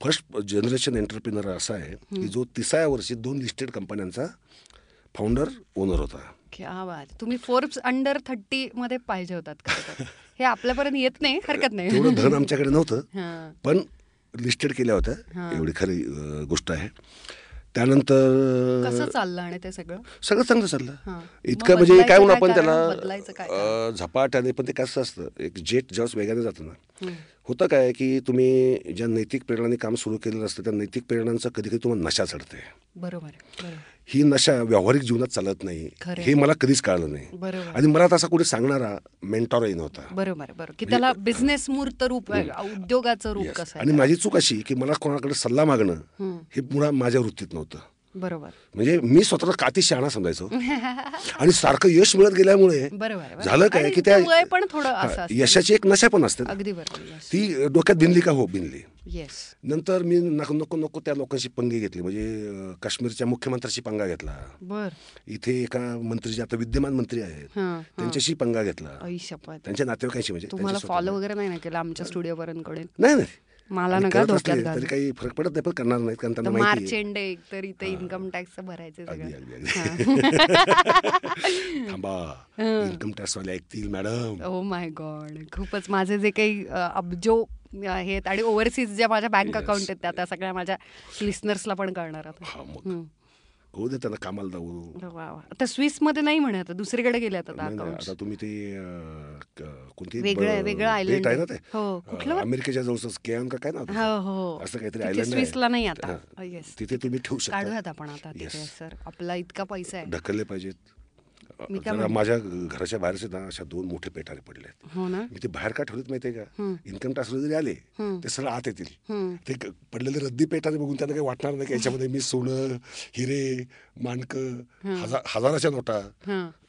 [SPEAKER 2] फर्स्ट जनरेशन एंटरप्रिनर असा आहे की जो तिसाव्या वर्षी दोन लिस्टेड कंपन्यांचा फाउंडर ओनर होता.
[SPEAKER 1] तुम्ही फोर्ब्स अंडर थर्टी मध्ये पाहिजे होतात. हे आपल्यापर्यंत येत नाही हरकत नाही.
[SPEAKER 2] धन आमच्याकडे नव्हतं. पण लिस्टेड केल्या होत्या. एवढी खरी गोष्ट आहे. त्यानंतर
[SPEAKER 1] कसं चाललं आणि ते सगळं?
[SPEAKER 2] सगळं चांगलं चाललं. इतकं म्हणजे काय म्हणू
[SPEAKER 1] काय
[SPEAKER 2] आपण? त्याला झपाट्याने पण ते कसं असतं एक जेट ज्यावेळेस वेगाने जातं ना. होतं काय की तुम्ही ज्या नैतिक प्रेरणाने काम सुरू केलेलं असतं त्या नैतिक प्रेरणांचा कधी कधी तुम्हाला नशा चढते.
[SPEAKER 1] बरोबर
[SPEAKER 2] ही नशा व्यावहारिक जीवनात चालत नाही. हे मला कधीच कळलं नाही. आणि मला तसा कुठे सांगणारा मेंटॉरही नव्हता
[SPEAKER 1] बरोबर बरोबर. की त्याला बिझनेस मूर्त रूप उद्योगाचं रूप. कसं
[SPEAKER 2] आणि माझी चूक अशी की मला कोणाकडे सल्ला मागणं हे मुळात माझ्या वृत्तीत नव्हतं.
[SPEAKER 1] बरोबर.
[SPEAKER 2] म्हणजे मी स्वतःला काती शहाणा समजायचो. आणि सारखं यश मिळत गेल्यामुळे. झालं काय की त्या. यशाची एक नशा पण असते. ती डोक्यात भिनली का? हो
[SPEAKER 1] येस
[SPEAKER 2] नंतर मी नको नको नको त्या लोकांशी पंगे घेतले. म्हणजे काश्मीरच्या मुख्यमंत्र्याशी पंगा घेतला.
[SPEAKER 1] बर.
[SPEAKER 2] इथे एका मंत्री जे आता विद्यमान मंत्री आहेत. त्यांच्याशी पंगा घेतला. त्यांच्या नातेवाईकांशी म्हणजे
[SPEAKER 1] तुम्हाला फॉलो वगैरे नाही ना केलं आमच्या स्टुडिओ पर्यंत कडे
[SPEAKER 2] नाही नाही.
[SPEAKER 1] मला नका.
[SPEAKER 2] तरी काही फरक पडत नाही पण करणार नाहीत कारण त्यांना
[SPEAKER 1] मार्च. एंड एक तर इथे इन्कम टॅक्स भरायचे
[SPEAKER 2] थांबा. इन्कम टॅक्स वाले ऐकतील मॅडम
[SPEAKER 1] ओ माय गॉड खूपच माझे जे काही अब्जो आहेत. आणि ओव्हरसीज ज्या माझ्या बँक. अकाउंट आहेत त्या त्या सगळ्या माझ्या लिस्नर्सला पण कळणार आता.
[SPEAKER 2] हा. होऊ दे त्यांना कामाला जाऊ.
[SPEAKER 1] आता स्विसमध्ये नाही म्हणे आता दुसरीकडे गेले आता
[SPEAKER 2] तुम्ही ते कोणती
[SPEAKER 1] वेगळं वेगळं island
[SPEAKER 2] आहे ना. ते?
[SPEAKER 1] हो, कुठलं?
[SPEAKER 2] अमेरिकेच्या का काय ना
[SPEAKER 1] हो हो.
[SPEAKER 2] असं काहीतरी आयलंड
[SPEAKER 1] स्विसला नाही आता. येस
[SPEAKER 2] तिथे तुम्ही ठेवू शकता.
[SPEAKER 1] काढूयात आपण आता तिथे. सर. आपला इतका पैसा आहे.
[SPEAKER 2] ढकलले पाहिजेत. जरा? माझ्या घराच्या बाहेर सुद्धा अशा दोन मोठे पेटारे पडले आहेत.
[SPEAKER 1] हो ना?
[SPEAKER 2] मी ते बाहेर का ठेवलेत माहितीये का. इन्कम टॅक्स जरी आले. ते सरळ आत येतील. ते पडलेले रद्दी पेटारे बघून त्यांना काही वाटणार नाही की याच्यामध्ये मी सोनं हिरे माणकं हजार हजाराच्या नोटा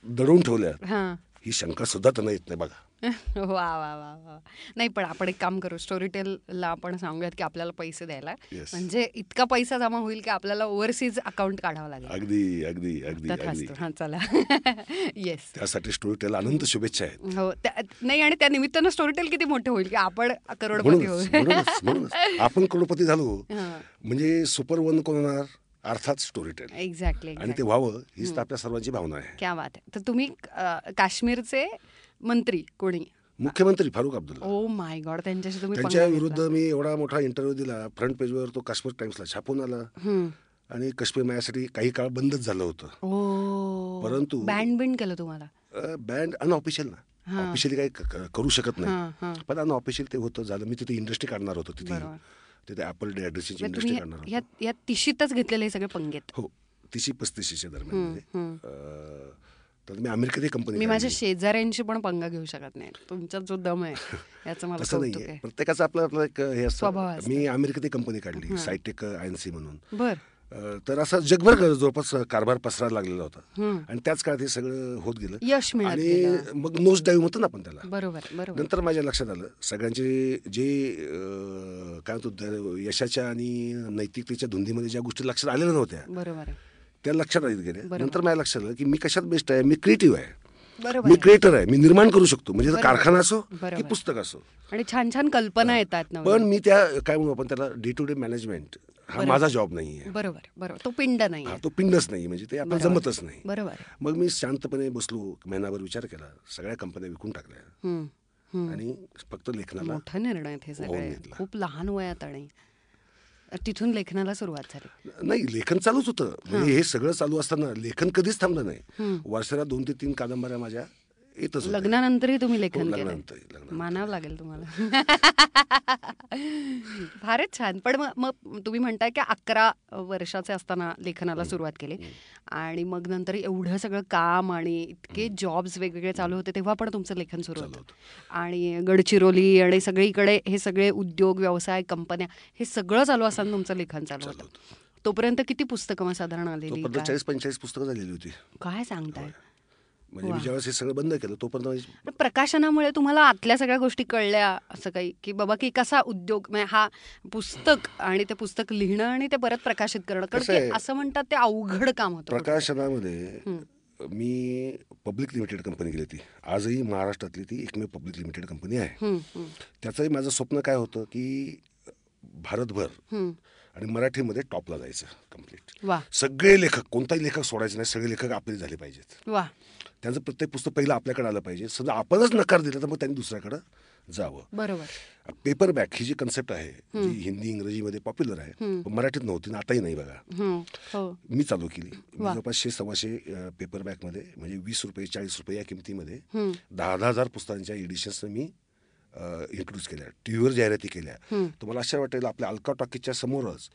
[SPEAKER 2] दडवून ठेवल्या.
[SPEAKER 1] हां.
[SPEAKER 2] ही शंका सुद्धा त्यांना येत नाही बघा.
[SPEAKER 1] वा वा वा वा. नाही पण आपण एक काम करू स्टोरी टेलला आपण सांगूयात की आपल्याला पैसे द्यायला.
[SPEAKER 2] Yes.
[SPEAKER 1] म्हणजे इतका पैसा जमा होईल की आपल्याला ओव्हरसीज अकाउंट काढावं लागेल.
[SPEAKER 2] अगदी अगदी
[SPEAKER 1] हा चला. येस
[SPEAKER 2] त्यासाठी स्टोरी टेल अनंत शुभेच्छा आहेत.
[SPEAKER 1] हो नाही आणि त्या निमित्तानं स्टोरी टेल किती मोठे होईल की आपण करोडपती होऊ.
[SPEAKER 2] आपण करोडपती झालो. म्हणजे सुपर वन कोण होणार? अर्थात स्टोरी टेल
[SPEAKER 1] एक्झॅक्टली
[SPEAKER 2] आणि ते व्हावं हीच आपल्या सर्वांची भावना आहे.
[SPEAKER 1] क्या बात आहे. तर तुम्ही काश्मीरचे मंत्री कोणी?
[SPEAKER 2] मुख्यमंत्री Farooq Abdullah.
[SPEAKER 1] Oh my God त्यांच्याशी तुम्ही
[SPEAKER 2] त्यांच्या विरुद्ध. मी एवढा मोठा इंटरव्ह्यू दिला. फ्रंट पेजवर तो काश्मीर टाइम्सला छापून आला. आणि काश्मीर माझ्यासाठी काही काळ बंदच झालं होतं.
[SPEAKER 1] ओ
[SPEAKER 2] परंतु-
[SPEAKER 1] बँड बिंड केलं तुम्हाला?
[SPEAKER 2] बँड अनऑफिशियल ना. ऑफिशियली काही करू शकत. नाही. पण अनऑफिशियल ते होतं झालं. मी तिथे इंडस्ट्री काढणार होतो तिथे. तिथे ड्रेसिंगची
[SPEAKER 1] म्हणजे
[SPEAKER 2] इंडस्ट्री काढणार
[SPEAKER 1] या तिशीतच घेतलेले सगळे पंगेत.
[SPEAKER 2] हो. तिशी पस्तीसच्या दरम्यान. अं, तर मी अमेरिकेत कंपनी
[SPEAKER 1] मी माझ्या शेजाऱ्यांशी पण पंगा घेऊ शकत नाही. तुमचा जो दम आहे याचं मला
[SPEAKER 2] तसं
[SPEAKER 1] आहे.
[SPEAKER 2] प्रत्येकाचं आपलं आपलं एक हे असतं. मी अमेरिकेत कंपनी काढली सायटेक आय एन सी म्हणून.
[SPEAKER 1] बर.
[SPEAKER 2] तर असं जगभर जवळपास कारभार पसरायला लागलेला होता. आणि त्याच काळात हे सगळं होत गेलं.
[SPEAKER 1] यश.
[SPEAKER 2] आणि मग नोज डाईव्ह म्हणतो ना आपण त्याला.
[SPEAKER 1] बरोबर बरोबर.
[SPEAKER 2] नंतर माझ्या लक्षात आलं सगळ्यांचे जे काय म्हणतो यशाच्या आणि नैतिकतेच्या धुंदीमध्ये ज्या गोष्टी लक्षात आलेल्या नव्हत्या
[SPEAKER 1] बरोबर
[SPEAKER 2] त्या लक्षात गेल्या
[SPEAKER 1] बरोबर.
[SPEAKER 2] नंतर माझ्या लक्षात आलं की मी कशात बेस्ट आहे? मी क्रिएटिव्ह आहे. मी. क्रिएटर आहे. मी निर्माण करू शकतो. म्हणजे. कारखाना असो की. पुस्तक असो.
[SPEAKER 1] आणि छान छान कल्पना येतात
[SPEAKER 2] पण मी त्या काय म्हणू आपण त्याला डे टू डे मॅनेजमेंट हा माझा जॉब नाही आहे.
[SPEAKER 1] बरोबर बरोबर. तो पिंड नाही
[SPEAKER 2] तो पिंडच नाही म्हणजे ते आपण जमतच नाही.
[SPEAKER 1] बरोबर.
[SPEAKER 2] मग मी शांतपणे बसलो महिनाभर विचार केला. सगळ्या कंपन्या विकून टाकल्या. आणि फक्त लेखनाला
[SPEAKER 1] मोठा निर्णय आहेत. खूप लहान वयात आणि तिथून लेखनाला सुरुवात झाली.
[SPEAKER 2] नाही लेखन चालूच होतं. म्हणजे हे. सगळं चालू असताना लेखन कधीच थांबलं नाही. वर्षाला दोन ते तीन कादंबऱ्या माझ्या येतच.
[SPEAKER 1] लग्नानंतरही तुम्ही
[SPEAKER 2] हो,
[SPEAKER 1] लेखन केलं
[SPEAKER 2] लग्नानंतर लग्नानंतर.
[SPEAKER 1] मानावं लागेल तुम्हाला. फारच छान. पण मग मग तुम्ही म्हणताय की अकरा वर्षाचे असताना लेखनाला सुरुवात केली. आणि मग नंतर एवढं सगळं काम आणि इतके जॉब्स वेगवेगळे चालू होते तेव्हा पण तुमचं लेखन सुरू होतं. आणि गडचिरोली आणि सगळीकडे हे सगळे उद्योग व्यवसाय कंपन्या हे सगळं चालू असताना तुमचं लेखन चालू होतं. तोपर्यंत किती पुस्तकं मग साधारण आलेली?
[SPEAKER 2] चाळीस पंचेचाळीस पुस्तकं झालेली होती.
[SPEAKER 1] काय सांगताय?
[SPEAKER 2] म्हणजे. मी ज्यावेळेस हे सगळं बंद केलं तोपर्यंत
[SPEAKER 1] प्रकाशनामुळे तुम्हाला आतल्या सगळ्या गोष्टी कळल्या असं काही? की बाबा की कसा उद्योग म्हणजे हा पुस्तक आणि ते पुस्तक लिहिणं आणि ते परत प्रकाशित करणं? कारण
[SPEAKER 2] कसं?
[SPEAKER 1] असं म्हणतात ते अवघड काम होतं.
[SPEAKER 2] प्रकाशनामध्ये मी पब्लिक लिमिटेड कंपनी केली होती. आजही महाराष्ट्रातली ती एकमेव पब्लिक लिमिटेड कंपनी आहे. त्याचंही माझं स्वप्न काय होतं की भारतभर. आणि मराठीमध्ये टॉपला जायचं कंप्लीट
[SPEAKER 1] वा.
[SPEAKER 2] सगळे लेखक कोणताही लेखक सोडायचे नाही सगळे लेखक आपले झाले पाहिजेत.
[SPEAKER 1] वा.
[SPEAKER 2] त्यांचं प्रत्येक पुस्तक पहिलं आपल्याकडे आलं पाहिजे. समजा आपणच नकार दिला तर मग त्यांनी दुसऱ्याकडं जावं.
[SPEAKER 1] बरोबर.
[SPEAKER 2] पेपर बॅक ही जी कन्सेप्ट आहे जी हिंदी इंग्रजीमध्ये पॉप्युलर आहे पण मराठीत नव्हती आणि आताही नाही बघा.
[SPEAKER 1] हो.
[SPEAKER 2] मी चालू केली. जवळपासशे सव्वाशे पेपर बॅकमध्ये म्हणजे वीस रुपये चाळीस रुपये या किमतीमध्ये दहा दहा हजार पुस्तकांच्या एडिशन्स मी इंट्रोड्यूस केल्या. टी व्हीवर जाहिराती केल्या.
[SPEAKER 1] हम्म.
[SPEAKER 2] तुम्हाला अशा वाटेल आपल्या अल्का टॉकीजच्या समोरच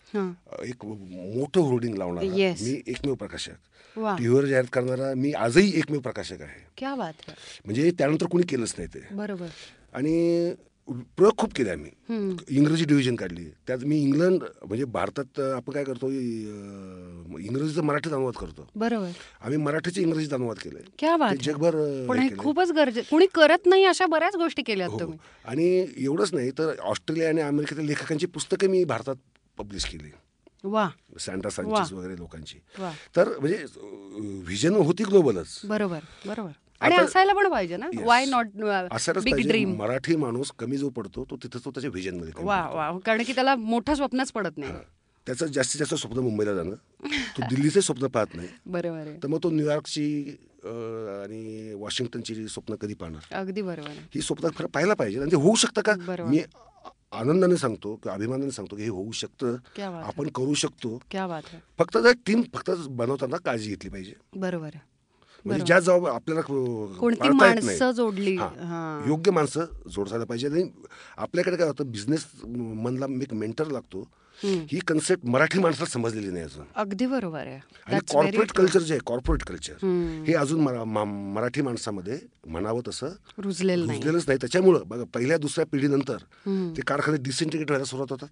[SPEAKER 2] एक मोठं होर्डिंग लावणारा. मी एकमेव प्रकाशक.
[SPEAKER 1] वा.
[SPEAKER 2] टी व्हीवर जाहिरात करणारा मी आजही एकमेव प्रकाशक आहे.
[SPEAKER 1] क्या बात है.
[SPEAKER 2] म्हणजे त्यानंतर कोणी केलंच नाही ते.
[SPEAKER 1] बरोबर.
[SPEAKER 2] आणि प्रयोग खूप केले आम्ही. इंग्रजी डिव्हिजन काढली. त्यात मी इंग्लंड म्हणजे भारतात आपण काय करतो इंग्रजीचा मराठीत अनुवाद करतो.
[SPEAKER 1] बरोबर.
[SPEAKER 2] आम्ही मराठीचे इंग्रजीत अनुवाद केले.
[SPEAKER 1] है.
[SPEAKER 2] जगभर हे
[SPEAKER 1] हे
[SPEAKER 2] केलंय.
[SPEAKER 1] खूपच गरजे कोणी करत नाही अशा बऱ्याच गोष्टी केल्यात
[SPEAKER 2] हो
[SPEAKER 1] तुम्ही.
[SPEAKER 2] आणि एवढंच नाही तर ऑस्ट्रेलिया आणि अमेरिकेतील लेखकांची पुस्तकं मी भारतात पब्लिश केली.
[SPEAKER 1] वा.
[SPEAKER 2] सँटा सांचेस वगैरे लोकांची. तर म्हणजे व्हिजन होती ग्लोबलच
[SPEAKER 1] बरोबर बरोबर. आणि असायला पण पाहिजे ना. Why not big dream
[SPEAKER 2] Marathi माणूस कमी जो पडतो तो तिथं तो त्याच्या व्हिजनमध्ये
[SPEAKER 1] वा. वा. कारण की त्याला मोठं स्वप्नच पडत नाही.
[SPEAKER 2] त्याचं जास्तीत जास्त स्वप्न मुंबईला जाणं. तो दिल्लीचे स्वप्न पाहत नाही.
[SPEAKER 1] बरोबर
[SPEAKER 2] तर मग तो न्यूयॉर्कची आणि वॉशिंग्टनची स्वप्न कधी पाहणार?
[SPEAKER 1] अगदी बरोबर
[SPEAKER 2] ही स्वप्न खरं पाहायला पाहिजे. आणि ते होऊ शकतं का. मी आनंदाने सांगतो किंवा अभिमानाने सांगतो की हे होऊ शकतं. आपण करू शकतो. फक्त जर टीम फक्त बनवताना काळजी घेतली पाहिजे.
[SPEAKER 1] बरोबर
[SPEAKER 2] म्हणजे ज्या जबाब आपल्याला
[SPEAKER 1] माणसं. जोडली
[SPEAKER 2] योग्य माणसं जोडायला पाहिजे आणि आपल्याकडे काय होतं बिझनेस मनला एक मेंटर लागतो. ही कन्सेप्ट मराठी माणसाला समजलेली नाही अजून
[SPEAKER 1] अगदी बरोबर आहे
[SPEAKER 2] आणि कॉर्पोरेट. कल्चर जे आहे कॉर्पोरेट कल्चर. हे अजून मराठी माणसामध्ये म्हणावं तसं
[SPEAKER 1] रुजलेलं नाही
[SPEAKER 2] रुजलेलंच नाही त्याच्यामुळं बघा पहिल्या दुसऱ्या पिढीनंतर. ते कारखाने डिसइंटिग्रेट व्हायला सुरुवात होतात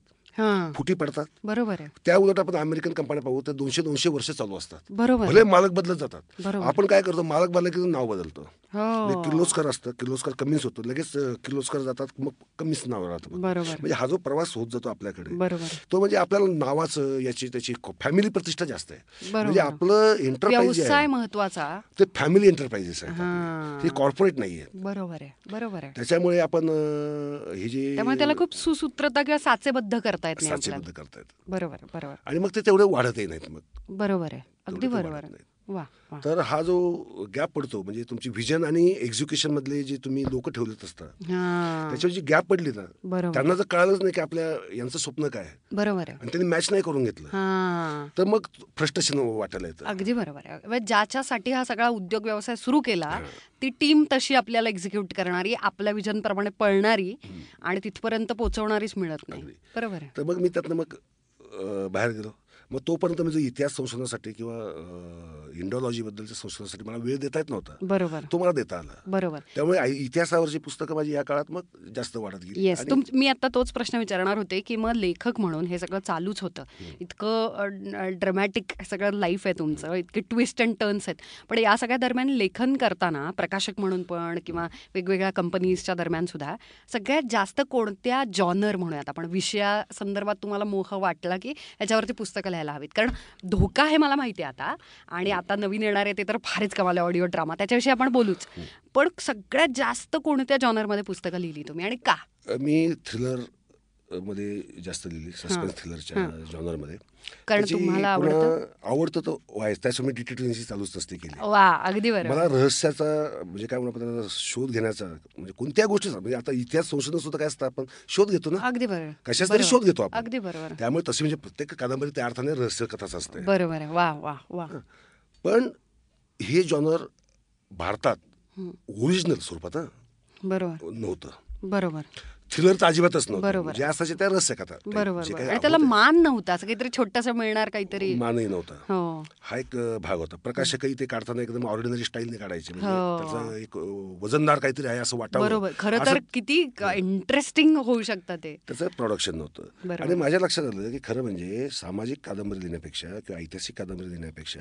[SPEAKER 2] फुटी पडतात.
[SPEAKER 1] बरोबर
[SPEAKER 2] त्या उलट आपण अमेरिकन कंपन्या पाहू तर दोनशे दोनशे वर्ष चालू असतात.
[SPEAKER 1] बरोबर
[SPEAKER 2] भले मालक बदलत जातात. आपण काय करतो मालक बदलला की नाव बदलतो. किर्लोस्कर असतं किर्लोस्कर कमीच होतं. लगेच किर्लोस्कर जातात मग कमीच नाव राहतं म्हणजे हा जो प्रवास होत जातो आपल्याकडे
[SPEAKER 1] बरोबर.
[SPEAKER 2] तो म्हणजे आपल्याला नावाचं याची त्याची फॅमिली प्रतिष्ठा जास्त आहे. म्हणजे आपलं एंटरप्राइज जे
[SPEAKER 1] व्यवसाय
[SPEAKER 2] आहे
[SPEAKER 1] महत्त्वाचा.
[SPEAKER 2] ते फॅमिली एंटरप्राइजेस आहे.
[SPEAKER 1] हा.
[SPEAKER 2] हे कॉर्पोरेट नाही आहे.
[SPEAKER 1] बरोबर आहे बरोबर आहे.
[SPEAKER 2] त्याच्यामुळे आपण हे जे
[SPEAKER 1] त्यामुळे त्याला खूप सुसूत्रता किंवा साचेबद्ध करता येत नाही आपल्याला.
[SPEAKER 2] साचेबद्ध करतायत
[SPEAKER 1] बरोबर बरोबर.
[SPEAKER 2] आणि मग ते तेवढे वाढतही नाहीत मग.
[SPEAKER 1] बरोबर आहे. अगदी
[SPEAKER 2] ते
[SPEAKER 1] बरोबर. आहे. वा
[SPEAKER 2] तर हा जो गॅप पडतो म्हणजे तुमची व्हिजन आणि एक्झिक्युशन मधले जे तुम्ही लोक ठेवलेत असतात त्याच्यावर जी गॅप पडली ना त्यांना जर कळालंच नाही की आपल्या यांचं स्वप्न काय
[SPEAKER 1] बरोबर आहे.
[SPEAKER 2] आणि त्यांनी मॅच नाही करून घेतलं.
[SPEAKER 1] हा.
[SPEAKER 2] तर मग फ्रस्ट्रेशन वाटायला येतं.
[SPEAKER 1] अगदी बरोबर आहे. ज्याच्यासाठी हा सगळा उद्योग व्यवसाय सुरू केला ती टीम तशी आपल्याला एक्झिक्यूट करणारी आपल्या विजन प्रमाणे पळणारी आणि तिथपर्यंत पोहोचवणारीच मिळत नाही. बरोबर आहे.
[SPEAKER 2] तर मग मी त्यातनं मग बाहेर गेलो. मग तोपर्यंत मी जो इतिहास संशोधनासाठी किंवा इंडोलॉजीबद्दलच्या संशोधनासाठी मला वेळ देता येत नव्हता.
[SPEAKER 1] बरोबर.
[SPEAKER 2] तो मला देता आला.
[SPEAKER 1] बरोबर.
[SPEAKER 2] त्यामुळे इतिहासावरची पुस्तकं माझी या काळात मग जास्त वाढत गेली.
[SPEAKER 1] येस मी आता तोच प्रश्न विचारणार होते की मग लेखक म्हणून हे सगळं चालूच होतं. इतकं ड्रमॅटिक सगळं लाईफ आहे तुमचं. इतके ट्विस्ट अँड टर्न्स आहेत. पण या सगळ्या दरम्यान लेखन करताना प्रकाशक म्हणून पण किंवा वेगवेगळ्या कंपनीजच्या दरम्यान सुद्धा सगळ्यात जास्त कोणत्या जॉनर म्हणूयात आपण? विषया संदर्भात तुम्हाला मोह वाटला की याच्यावरती पुस्तकं लिहायला हवीत. कारण धोका हे मला माहिती आहे आता. आणि आता नवीन येणारे ते तर फारच कमाल ऑडिओ ड्रामा. त्याच्याविषयी आपण बोलूच. पण सगळ्यात जास्त कोणत्या जॉनरमध्ये पुस्तकं लिहिली तुम्ही आणि का?
[SPEAKER 2] मी थ्रिलर मध्ये जास्त लिहिली सस्पेन्स थ्रिलरच्या जॉनरमध्ये
[SPEAKER 1] आवडतं?
[SPEAKER 2] तो व्हायच. त्याच्यामुळे डिटेक्टिव्हची चालूच नसते केली. मला रहस्याचा म्हणजे काय म्हणू आपण शोध घेण्याचा म्हणजे कोणत्या गोष्टीचा? म्हणजे आता इतिहास संशोधन सुद्धा काय असतं आपण शोध घेतो ना?
[SPEAKER 1] अगदी बरोबर
[SPEAKER 2] कशाचा तरी. शोध घेतो आपण?
[SPEAKER 1] अगदी बरोबर.
[SPEAKER 2] त्यामुळे तशी म्हणजे प्रत्येक कादंबरी त्या अर्थाने रहस्य कथाच असते.
[SPEAKER 1] बरोबर वा वा वा.
[SPEAKER 2] पण हे जॉनर भारतात ओरिजिनल स्वरूपात
[SPEAKER 1] बरोबर.
[SPEAKER 2] नव्हतं.
[SPEAKER 1] बरोबर.
[SPEAKER 2] थ्रिलर तर अजिबातच नव्हतं.
[SPEAKER 1] बरोबर.
[SPEAKER 2] जे असायचे त्या रहस्य कथा
[SPEAKER 1] बरोबर त्याला मान नव्हता असं काहीतरी छोटस मिळणार काहीतरी.
[SPEAKER 2] मानही नव्हता.
[SPEAKER 1] हो.
[SPEAKER 2] हा एक भाग होता. प्रकाशकही ते काढताना एकदम ऑर्डिनरी स्टाईलने काढायचे. म्हणजे
[SPEAKER 1] हो.
[SPEAKER 2] त्याचं एक वजनदार काहीतरी आहे असं वाटावं.
[SPEAKER 1] बरोबर. खरं तर किती इंटरेस्टिंग होऊ शकतं ते.
[SPEAKER 2] त्याचं प्रोडक्शन नव्हतं. आणि माझ्या लक्षात आलं की खरं म्हणजे सामाजिक कादंबरी लिहिण्यापेक्षा किंवा ऐतिहासिक कादंबरी लिहिण्यापेक्षा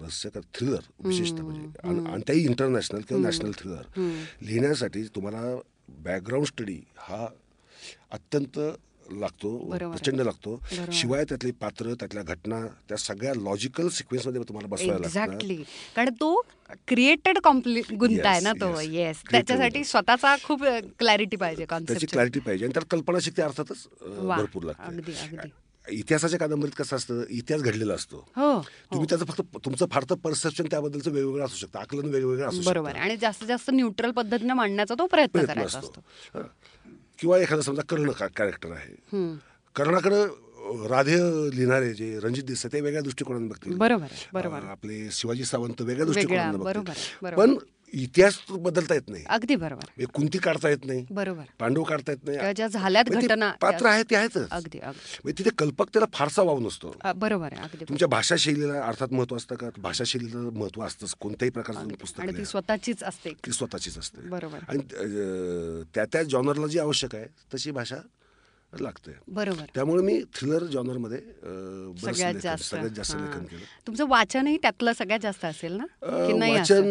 [SPEAKER 2] रहस्य थ्रिलर विशेषतः म्हणजे आणि- आणि त्याही इंटरनॅशनल किंवा नॅशनल थ्रिलर लिहिण्यासाठी तुम्हाला बॅकग्राऊंड स्टडी हा अत्यंत लागतो. प्रचंड लागतो. शिवाय त्यातली पात्र त्यातल्या घटना त्या सगळ्या लॉजिकल सिक्वेन्समध्ये तुम्हाला बसवायला
[SPEAKER 1] एक्झॅक्टली कारण तो क्रिएटेड कॉम्प्लि गुंता आहे ना तो. येस त्याच्यासाठी. स्वतःचा खूप क्लॅरिटी पाहिजे
[SPEAKER 2] त्याची क्लॅरिटी पाहिजे आणि त्यात कल्पनाशक्ती अर्थातच अ,
[SPEAKER 1] वा.
[SPEAKER 2] भरपूर लागते. इतिहासाच्या कादंबरीत कसं असतं? इतिहास घडलेला असतो.
[SPEAKER 1] हो
[SPEAKER 2] तुम्ही त्याचं फक्त तुमचं फार तर परसेप्शन त्याबद्दलचं वेगवेगळं असू शकतं. आकलन वेगवेगळं असू
[SPEAKER 1] बरोबर. आणि जास्तीत जास्त न्यूट्रल पद्धतीने मांडण्याचा तो प्रयत्न
[SPEAKER 2] असतो. हं. किंवा एखादा समजा कर्ण कॅरेक्टर आहे. कर्णाकडं राधे लिहिणारे जे रणजित देसाई ते वेगळ्या दृष्टिकोनाने बघतील.
[SPEAKER 1] बरोबर बरोबर.
[SPEAKER 2] आपले शिवाजी सावंत वेगळ्या बघतील.
[SPEAKER 1] बरोबर.
[SPEAKER 2] पण इतिहास बदलता येत नाही.
[SPEAKER 1] अगदी बरोबर
[SPEAKER 2] कुंती काढता येत नाही.
[SPEAKER 1] बरोबर
[SPEAKER 2] पांडव काढता येत नाही.
[SPEAKER 1] ज्या झाल्यात
[SPEAKER 2] म्हणजे
[SPEAKER 1] घटना
[SPEAKER 2] पात्र आहे ते आहेतच.
[SPEAKER 1] अगदी
[SPEAKER 2] म्हणजे तिथे कल्पकतेला फारसा वाव नसतो.
[SPEAKER 1] बरोबर आहे अगदी
[SPEAKER 2] तुमच्या भाषाशैलीला अर्थात महत्त्व असतं का? भाषाशैलीला महत्त्व असतंच कोणत्याही प्रकारचं पुस्तक.
[SPEAKER 1] स्वतःचीच असते.
[SPEAKER 2] ती स्वतःचीच असते.
[SPEAKER 1] बरोबर.
[SPEAKER 2] आणि त्या त्या जॉनरला जी आवश्यक आहे तशी भाषा लागते
[SPEAKER 1] बरोबर.
[SPEAKER 2] त्यामुळे मी थ्रिलर जॉनरमध्ये अं, बरंच
[SPEAKER 1] सगळ्यात जास्त.
[SPEAKER 2] सगळ्यात जास्त. लेखन केलं.
[SPEAKER 1] तुमचं वाचनही त्यातलं सगळ्यात जास्त असेल ना?
[SPEAKER 2] वाचन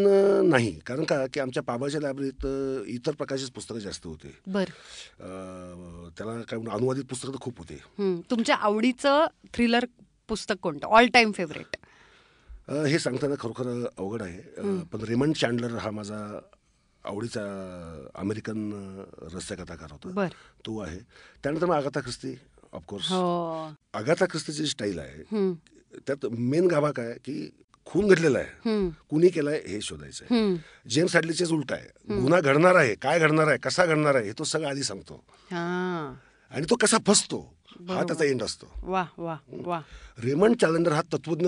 [SPEAKER 2] नाही. कारण का की आमच्या पाबाच्या लायब्ररीत इतर प्रकारचीच पुस्तकं जास्त होते.
[SPEAKER 1] बर.
[SPEAKER 2] त्याला काय म्हणू, अनुवादित पुस्तकं तर खूप होते.
[SPEAKER 1] तुमच्या आवडीचं थ्रिलर पुस्तक कोणतं? ऑल टाइम फेवरेट
[SPEAKER 2] हे सांगताना खरोखर अवघड आहे. पण रेमंड चॅन्डलर हा माझा आवडीचा अमेरिकन अ, रहस्यकथाकार होता. तो आहे. त्यानंतर मग आगाथा ख्रिस्ती ऑफकोर्स
[SPEAKER 1] हो.
[SPEAKER 2] आगाथा ख्रिस्तीची स्टाईल आहे. त्यात मेन गाभा काय की खून घडलेला आहे. कुणी केलाय हे शोधायचं आहे. जेम्स हॅडलीचेच उलट आहे. गुन्हा घडणार आहे काय घडणार आहे कसा घडणार आहे हे तो सगळं आधी सांगतो.
[SPEAKER 1] हां.
[SPEAKER 2] आणि तो कसा फसतो हा त्याचा एंड असतो.
[SPEAKER 1] वा वा वा
[SPEAKER 2] रेमंड चॅलेंडर हा तत्वज्ञ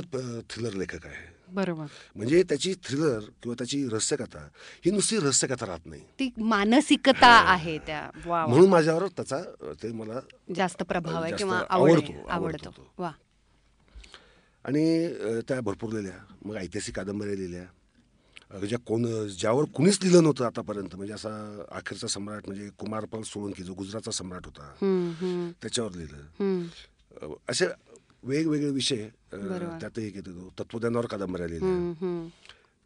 [SPEAKER 2] थ्रिलर लेखक आहे.
[SPEAKER 1] बरोबर.
[SPEAKER 2] म्हणजे त्याची थ्रिलर किंवा त्याची रहस्यकथा ही नुसती रहस्यकथा राहत नाही.
[SPEAKER 1] ती मानसिकता आहे त्या.
[SPEAKER 2] म्हणून माझ्यावर त्याचा ते मला
[SPEAKER 1] जास्त प्रभाव आहे किंवा आवड
[SPEAKER 2] आवडतो. आवडतो.
[SPEAKER 1] वा.
[SPEAKER 2] आणि त्या भरपूर लिहिल्या. मग ऐतिहासिक कादंबऱ्या लिहिल्या. ज्या कोण ज्यावर कुणीच लिहिलं नव्हतं आतापर्यंत. म्हणजे असा अखेरचा सम्राट म्हणजे कुमारपाल सोळंकी जो गुजरातचा सम्राट होता.
[SPEAKER 1] हं, हं,
[SPEAKER 2] त्याच्यावर लिहिलं.
[SPEAKER 1] हं.
[SPEAKER 2] असे वेगवेगळे विषय. त्यातही घेतो तत्वज्ञानावर कादंबऱ्या लिहिल्या.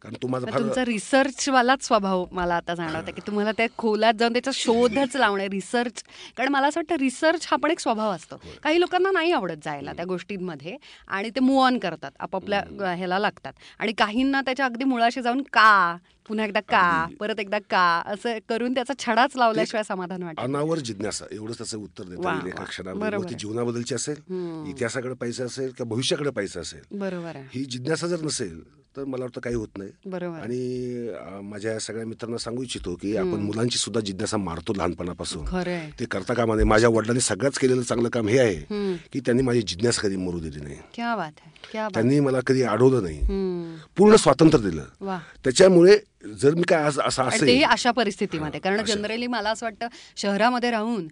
[SPEAKER 2] कारण तो माझा
[SPEAKER 1] मग
[SPEAKER 2] फार
[SPEAKER 1] तुमचा रिसर्च वालाच स्वभाव मला आता जाणवतं की तुम्हाला त्या खोलात जाऊन त्याचा शोधच लावणे रिसर्च कारण मला असं वाटतं रिसर्च हा पण एक स्वभाव असतो. काही लोकांना नाही आवडत जायला त्या गोष्टींमध्ये आणि ते मूव ऑन करतात आपापल्या ह्याला लागतात. आणि काहींना त्याच्या अगदी मुळाशी जाऊन का? पुन्हा एकदा का परत एकदा का असं करून त्याचा छडाच लावल्याशिवाय समाधान वाटत
[SPEAKER 2] अनावर जिज्ञासा एवढंच त्याचं उत्तर देता ती. जीवनाबद्दलची असेल इतिहासाकडे पाहिजे असेल किंवा भविष्याकडे पाहिजे असेल
[SPEAKER 1] बरोबर
[SPEAKER 2] ही जिज्ञासा जर नसेल तर मला वाटतं काही होत नाही.
[SPEAKER 1] बरोबर.
[SPEAKER 2] आणि माझ्या सगळ्या मित्रांना सांगू इच्छितो की आपण मुलांची सुद्धा जिज्ञासा मारतो लहानपणापासून. ते करता कामा नये. माझ्या वडिलांनी सगळ्यात केलेलं चांगलं काम हे आहे की त्यांनी माझी जिज्ञासा कधी मरू दिली नाही. त्यांनी मला कधी अडवलं नाही. पूर्ण स्वातंत्र्य दिलं.
[SPEAKER 1] वा.
[SPEAKER 2] त्याच्यामुळे जर मी काय असं असेल
[SPEAKER 1] अशा परिस्थितीमध्ये. कारण जनरली मला असं वाटतं शहरामध्ये राहून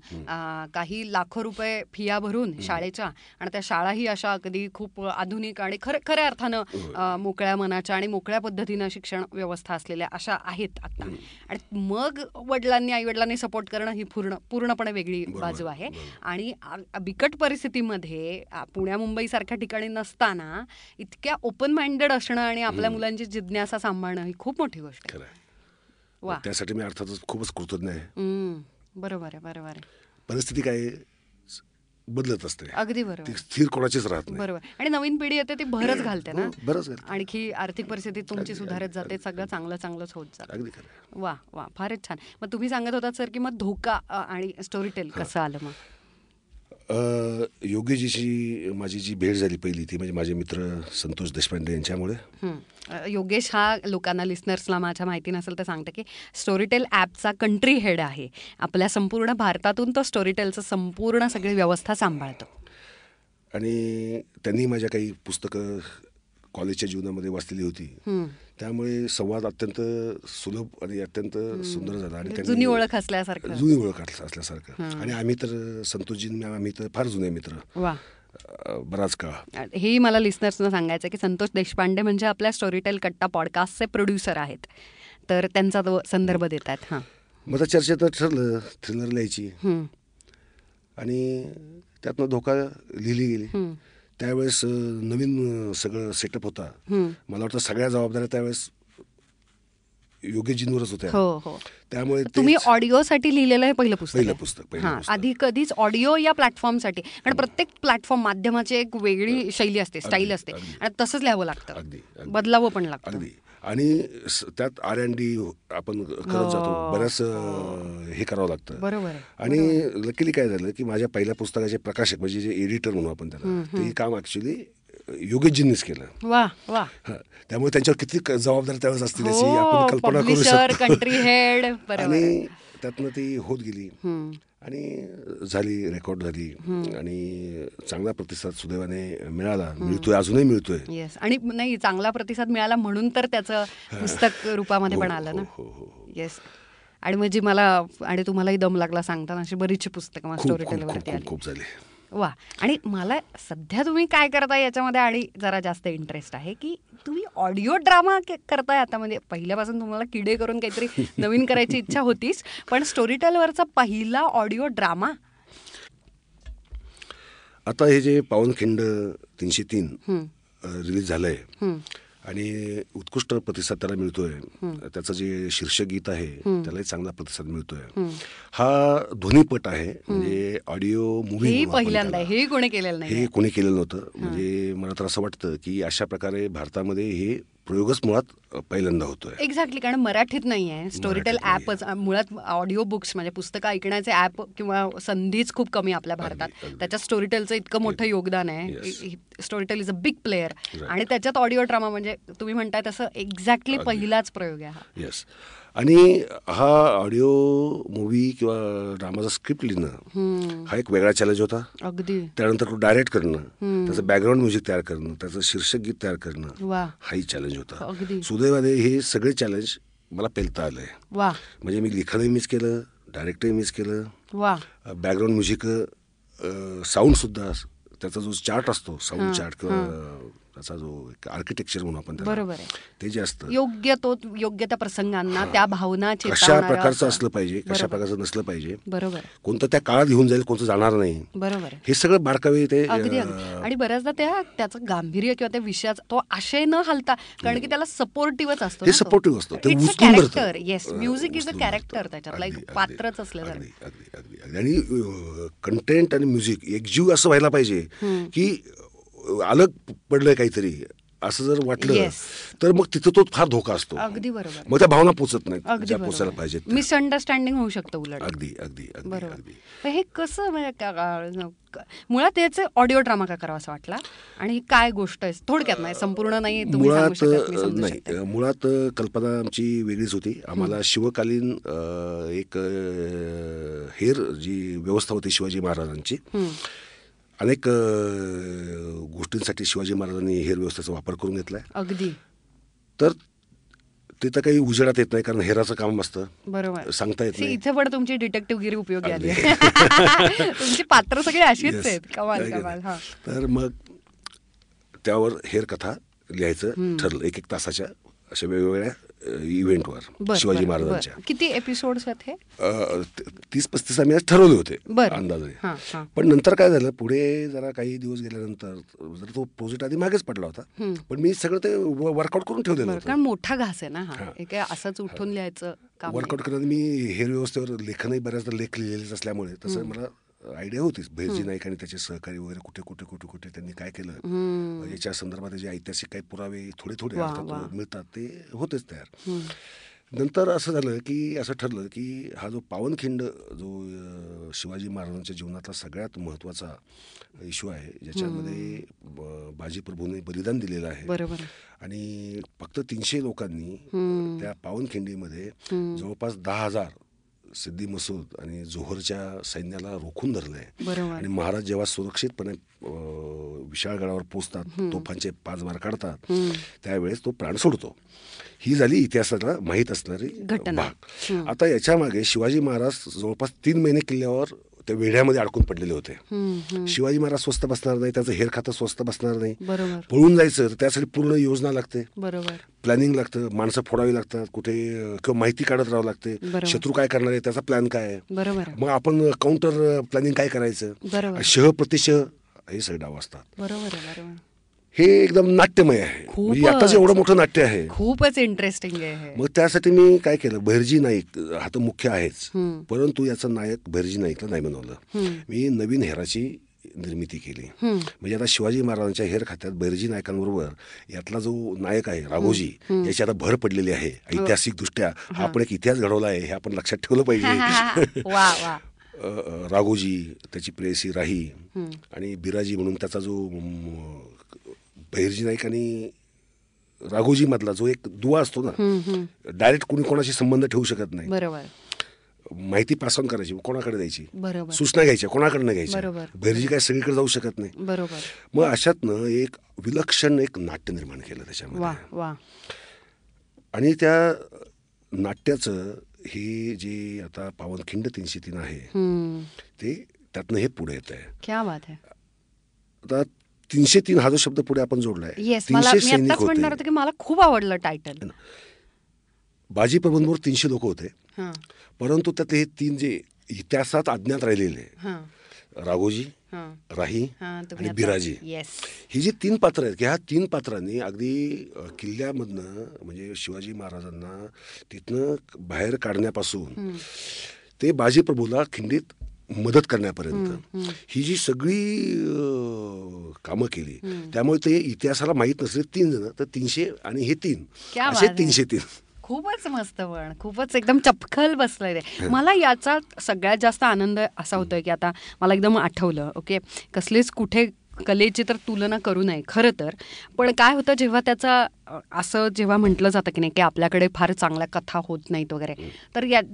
[SPEAKER 1] काही लाखो रुपये फिया भरून शाळेच्या आणि त्या शाळाही अशा कधी खूप आधुनिक आणि खरं खऱ्या अर्थानं मोकळ्या मनाच्या आणि मोकळ्या पद्धतीनं शिक्षण व्यवस्था असलेल्या अशा आहेत आता. आणि मग वडिलांनी आई वडिलांनी सपोर्ट करणं ही पूर्ण पूर्णपणे वेगळी बाजू आहे. आणि बिकट परिस्थितीमध्ये पुण्या मुंबई सारख्या ठिकाणी नसताना इतक्या ओपन माइंडेड असणं आणि आपल्या मुलांची जिज्ञासा सांभाळणं ही खूप मोठी गोष्ट आहे. वा.
[SPEAKER 2] त्यासाठी मी अर्थातच खूपच कृतज्ञ आहे.
[SPEAKER 1] बरोबर आहे बरोबर आहे.
[SPEAKER 2] परिस्थिती काय बदलत असते.
[SPEAKER 1] अगदी बरोबर.
[SPEAKER 2] स्थिर कोणाचीच राहत नाही.
[SPEAKER 1] बरोबर. आणि नवीन पिढी येते ती भरच घालते ना.
[SPEAKER 2] हो, घालते.
[SPEAKER 1] आणखी आर्थिक परिस्थिती तुमची सुधारत जाते सगळं चांगलं चांगलंच होत जातं.
[SPEAKER 2] अगदी.
[SPEAKER 1] वा वा. फारच छान. मग तुम्ही सांगत होता सर की मग धोका आणि स्टोरी टेल कसं आलं मग?
[SPEAKER 2] योगेजीची माझी जी भेट झाली पहिली. ती म्हणजे माझे मित्र संतोष देशपांडे यांच्यामुळे.
[SPEAKER 1] योगेश हा लोकांना लिस्नर्सला माझ्या माहिती नसेल तर सांगते की स्टोरीटेल ॲपचा कंट्री हेड आहे. आपल्या संपूर्ण भारतातून तो स्टोरीटेलचं संपूर्ण सगळी व्यवस्था सांभाळतो.
[SPEAKER 2] आणि त्यांनी माझ्या काही पुस्तकं कॉलेजच्या जीवनामध्ये वाचलेली होती. त्यामुळे संवाद अत्यंत सुलभ आणि अत्यंत सुंदर झाला आणि
[SPEAKER 1] जुनी ओळख असल्यासारखं.
[SPEAKER 2] जुनी ओळख असल्या- असल्यासारखं. आणि आम्ही तर संतोषजी आम्ही तर फार जुने मित्र. बराच काळ.
[SPEAKER 1] हेही मला लिस्नर्सना सांगायचं की संतोष देशपांडे म्हणजे आपल्या स्टोरीटेल कट्टा पॉडकास्टचे प्रोड्युसर आहेत. तर त्यांचा तो संदर्भ देत आहेत हां.
[SPEAKER 2] मग आता चर्चेत ठरलं थ्रिलर लिहायची. आणि त्यातनं धोका लिहिली गेली. त्यावेळेस नवीन सगळं सेटअप होता. मला वाटतं सगळ्या जबाबदाऱ्या त्यावेळेस योग्यजींवरच होत्या
[SPEAKER 1] हो हो.
[SPEAKER 2] त्यामुळे
[SPEAKER 1] तुम्ही ऑडिओसाठी लिहिलेलं हे पहिलं पुस्तक
[SPEAKER 2] पहिलं
[SPEAKER 1] आहे?
[SPEAKER 2] पुस्तक,
[SPEAKER 1] हां. आधी कधीच ऑडिओ या प्लॅटफॉर्मसाठी कारण प्रत्येक प्लॅटफॉर्म माध्यमाची एक वेगळी शैली असते स्टाईल असते. आणि तसंच लिहावं लागतं. बदलावं पण लागतं.
[SPEAKER 2] अगदी. आणि त्यात आर एन डी आपण करत जातो. बऱ्याच हे करावं लागतं.
[SPEAKER 1] बरोबर आहे.
[SPEAKER 2] आणि लकीली काय झालं की माझ्या पहिल्या पुस्तकाचे प्रकाशक म्हणजे जे एडिटर म्हणू आपण त्याला ते काम ऍक्च्युली योगेशजींनीच केलं.
[SPEAKER 1] वा वा.
[SPEAKER 2] हा. त्यामुळे त्यांच्यावर किती जबाबदारी त्यावेळेस असतील याची आपण कल्पना करू शकतो.
[SPEAKER 1] Country head.
[SPEAKER 2] आणि त्यातनं ती होत गेली. आणि झाली रेकॉर्ड झाली. आणि चांगला प्रतिसाद सुदैवाने मिळाला. मिळतोय अजूनही मिळतोय.
[SPEAKER 1] येस आणि नाही चांगला प्रतिसाद मिळाला म्हणून तर त्याचं पुस्तक रूपामध्ये पण आलं ना.
[SPEAKER 2] हो हो हो.
[SPEAKER 1] येस आणि म्हणजे मला आणि तुम्हालाही दम लागला सांगताना अशी बरीचशी पुस्तकं स्टोरी टेलवरती
[SPEAKER 2] खूप झाले.
[SPEAKER 1] वा. आणि मला सध्या तुम्ही काय करताय याच्यामध्ये? आणि जरा जास्त इंटरेस्ट आहे की तुम्ही ऑडिओ ड्रामा करताय आता. म्हणजे पहिल्यापासून तुम्हाला किडे करून काहीतरी नवीन करायची इच्छा होतीच. पण स्टोरी टेलवरचा पहिला ऑडिओ ड्रामा
[SPEAKER 2] आता हे जे पावनखिंड तीनशे तीन रिलीज झालंय आणि उत्कृष्ट प्रतिसाद त्याला मिळतोय. त्याचं जे शीर्षक गीत आहे त्यालाही चांगला प्रतिसाद मिळतोय. हा ध्वनीपट आहे म्हणजे ऑडिओ मूवी
[SPEAKER 1] हेही पहिल्यांदा हेही कोणी केलेलं नाही
[SPEAKER 2] हे कोणी केलेलं नव्हतं. म्हणजे मला तर असं वाटतं की अशा प्रकारे भारतामध्ये हे प्रयोगच मुळात पहिल्यांदा होतोय.
[SPEAKER 1] एक्झॅक्टली कारण मराठीत नाही आहे स्टोरीटेल ॲपच मुळात ऑडिओ बुक्स म्हणजे पुस्तकं ऐकण्याचे ॲप किंवा संधीच खूप कमी आपल्या भारतात. त्याच्यात स्टोरीटेलचं इतकं मोठं योगदान आहे. Storytel is a big player. आणि त्याच्यात ऑडिओ ड्रामा म्हणजे तुम्ही म्हणताय तसं एक्झॅक्टली. पहिलाच प्रयोग आहे हा.
[SPEAKER 2] येस आणि हा ऑडिओ मूवी किंवा ड्रामाचा स्क्रिप्ट लिहिणं हा एक वेगळा चॅलेंज होता.
[SPEAKER 1] अगदी.
[SPEAKER 2] त्यानंतर तो डायरेक्ट करणं त्याचं बॅकग्राऊंड म्युझिक तयार करणं त्याचं शीर्षक गीत तयार करणं हाही चॅलेंज होता. सुदैवाने हे सगळे चॅलेंज मला पेलता आलंय. म्हणजे मी लिखाणही मिस केलं डायरेक्टही मिस केलं. बॅकग्राऊंड म्युझिक साऊंडसुद्धा त्याचा जो चार्ट असतो साऊंड चार्ट किंवा त्याचा जो आर्किटेक्चर म्हणून आपण
[SPEAKER 1] बरोबर आहे.
[SPEAKER 2] ते जे असतं
[SPEAKER 1] योग्य तो योग्य त्या प्रसंगांना त्या भावना
[SPEAKER 2] कशा प्रकारचं
[SPEAKER 1] असं.
[SPEAKER 2] असलं पाहिजे कशा. प्रकारचं नसलं पाहिजे
[SPEAKER 1] बरोबर.
[SPEAKER 2] कोणतं त्या काळात घेऊन जाईल कोणतं जाणार नाही
[SPEAKER 1] बरोबर.
[SPEAKER 2] हे सगळं बारकावे ते
[SPEAKER 1] आणि बऱ्याचदा त्या त्याचं गांभीर्य किंवा त्या विषयाचा तो आशय न हलता कारण की त्याला सपोर्टिव्ह असतो
[SPEAKER 2] ते supportive असतं. ते उचलून धरतं.
[SPEAKER 1] Character yes music is a character. त्याच्यातला एक पात्रच असलं जातं
[SPEAKER 2] अगदी अगदी अगदी अगदी आणि कंटेंट आणि म्युझिक एकजीव असं व्हायला पाहिजे की अलग पडलंय काहीतरी असं जर वाटलं
[SPEAKER 1] Yes.
[SPEAKER 2] तर मग तिथं तो फार धोका असतो.
[SPEAKER 1] अगदी बरोबर.
[SPEAKER 2] मग त्या भावना पोचत नाहीत
[SPEAKER 1] अगदी
[SPEAKER 2] ज्या पोचायला पाहिजेत त्या.
[SPEAKER 1] मिसअंडरस्टँडिंग होऊ शकतं उलट.
[SPEAKER 2] अगदी अगदी
[SPEAKER 1] बरोबर. हे कसं म्हणजे मुळात त्याचं ऑडिओ ड्रामा का करावा असं वाटला? आणि ही काय गोष्ट आहे? थोडक्यात नाही संपूर्ण नाही
[SPEAKER 2] मुळात नाही. मुळात कल्पना आमची वेगळीच होती. आम्हाला शिवकालीन एक हेर जी व्यवस्था होती शिवाजी महाराजांची अनेक गोष्टींसाठी शिवाजी महाराजांनी हेर व्यवस्थेचा वापर करून घेतलाय.
[SPEAKER 1] अगदी.
[SPEAKER 2] तर ते तर काही उजेडात येत नाही कारण हेराचं काम असतं.
[SPEAKER 1] बरोबर.
[SPEAKER 2] सांगता येत नाही.
[SPEAKER 1] इथे पण तुमची डिटेक्टिव्ह गिरी उपयोगी आली. आहे. तुमची पात्र सगळी अशीच. आहेत. कमाल कमाल? हा.
[SPEAKER 2] तर मग त्यावर हेर कथा लिहायचं ठरलं. एक एक तासाच्या अशा वेगवेगळ्या इव्हेंटवर शिवाजी महाराजांच्या.
[SPEAKER 1] किती एपिसोड्स आहेत हे?
[SPEAKER 2] तीस पस्तीस आम्ही आज ठरवले होते. अंदाजे. पण नंतर काय झालं पुढे जरा काही दिवस गेल्यानंतर जर तो प्रोजेक्ट आधी मागेच पडला होता. पण मी सगळं ते वर्कआउट करून ठेवलेलं
[SPEAKER 1] कारण मोठा घास आहे ना हा. काय असंच उठून लिहायचं.
[SPEAKER 2] वर्कआउट करताना मी हेर व्यवस्थेवर लेखनही बऱ्याचदा लेख लिहिलेलेच असल्यामुळे तसं मला आयडिया होतीच. भैरजी नाईक आणि त्याचे सहकारी वगैरे कुठे कुठे कुठे कुठे त्यांनी काय केलं? याच्या संदर्भात जे ऐतिहासिक काही पुरावे थोडे थोडे. मिळतात ते होतेच तयार. नंतर असं झालं की असं ठरलं की हा जो पावनखिंड जो शिवाजी महाराजांच्या जीवनातला सगळ्यात महत्त्वाचा इश्यू आहे ज्याच्यामध्ये बाजी प्रभूने बलिदान दिलेलं आहे. आणि फक्त तीनशे लोकांनी त्या पावनखिंडीमध्ये जवळपास दहा हजार सिद्धी मसूद आणि जोहरच्या सैन्याला रोखून धरलंय.
[SPEAKER 1] बरोबर.
[SPEAKER 2] आणि महाराज जेव्हा सुरक्षितपणे विशाळगडावर पोचतात तोफांचे पाच बार काढतात त्यावेळेस तो प्राण सोडतो. ही झाली इतिहासाला माहीत असणारी. भाग. आता याच्या मागे शिवाजी महाराज जवळपास तीन महिने किल्ल्यावर त्या वेढ्यामध्ये अडकून पडलेले होते. शिवाजी महाराज स्वस्त बसणार नाही त्याचं हेर खातं स्वस्त बसणार नाही.
[SPEAKER 1] बरोबर.
[SPEAKER 2] पळून जायचं तर त्यासाठी पूर्ण योजना लागते.
[SPEAKER 1] बरोबर.
[SPEAKER 2] प्लॅनिंग लागतं माणसं फोडावी लागतात कुठे किंवा माहिती काढत राहावं लागते. शत्रू काय करणार आहे त्याचा प्लॅन काय आहे. मग आपण काउंटर प्लॅनिंग काय करायचं? शह प्रतिशह हे सगळे डाव असतात.
[SPEAKER 1] बरोबर.
[SPEAKER 2] हे एकदम नाट्यमय आहे म्हणजे. आताच एवढं मोठं नाट्य आहे
[SPEAKER 1] खूपच इंटरेस्टिंग आहे हे.
[SPEAKER 2] मग त्यासाठी मी काय केलं भैरजी नाईक हा तर मुख्य आहेच. परंतु याचा नायक भैरजी नाईकला नाही बनवलं. मी नवीन हेराची निर्मिती केली. म्हणजे आता शिवाजी महाराजांच्या हेर खात्यात बैरजी नायकांबरोबर यातला जो नायक आहे राघोजी याची आता भर पडलेली आहे ऐतिहासिक दृष्ट्या हा आपण एक इतिहास घडवला आहे हे आपण लक्षात ठेवलं
[SPEAKER 1] हा, हा, हा,
[SPEAKER 2] पाहिजे
[SPEAKER 1] हा.
[SPEAKER 2] राघोजी त्याची प्रेयसी राही आणि बिराजी म्हणून त्याचा जो बहिर्जी नाईक आणि राघोजी मधला जो एक दुवा असतो ना डायरेक्ट कुणी कोणाशी संबंध ठेवू शकत नाही.
[SPEAKER 1] बरोबर.
[SPEAKER 2] माहिती पास ऑन करायची कोणाकडे द्यायची? सूचना घ्यायच्या कोणाकडनं घ्यायच्या
[SPEAKER 1] बरोबर.
[SPEAKER 2] बहिर्जी काय सगळीकडे जाऊ शकत नाही.
[SPEAKER 1] बरोबर.
[SPEAKER 2] मग अशातनं एक विलक्षण एक नाट्य निर्माण केलं त्याच्यामध्ये. आणि त्या नाट्याचं हे जे आता पावनखिंड तीनशे तीन आहे. ते त्यातनं हे पुढे येत आहे. आता तीनशे तीन हा जो शब्द पुढे आपण जोडलाय तीनशे सैनिक होते.
[SPEAKER 1] की मला खूप आवडलं टायटल
[SPEAKER 2] बाजी प्रबंधवर तीनशे लोक होते.
[SPEAKER 1] हां.
[SPEAKER 2] परंतु त्यातले हे तीन जे इतिहासात अज्ञात राहिलेले राघोजी राही आणि बिराजी. ही जी तीन पात्र आहेत की ह्या तीन पात्रांनी अगदी किल्ल्यामधनं म्हणजे शिवाजी महाराजांना तिथनं बाहेर काढण्यापासून ते बाजी प्रभूला खिंडीत मदत करण्यापर्यंत. ही जी सगळी कामं केली त्यामुळे ते इतिहासाला माहीत नसले तीन जण तर तीनशे आणि हे तीन. असे. तीनशे तीन.
[SPEAKER 1] खूपच मस्त पण खूपच एकदम चपखल बसलंय ते. मला याचा सगळ्यात जास्त आनंद असा होतोय की आता मला एकदम आठवलं ओके? कसलीच कुठे कलेची तर तुलना करू नये खरं तर. पण काय होतं जेव्हा त्याचा असं जेव्हा म्हटलं जातं की नाही की आपल्याकडे फार चांगल्या कथा होत नाहीत वगैरे तर या-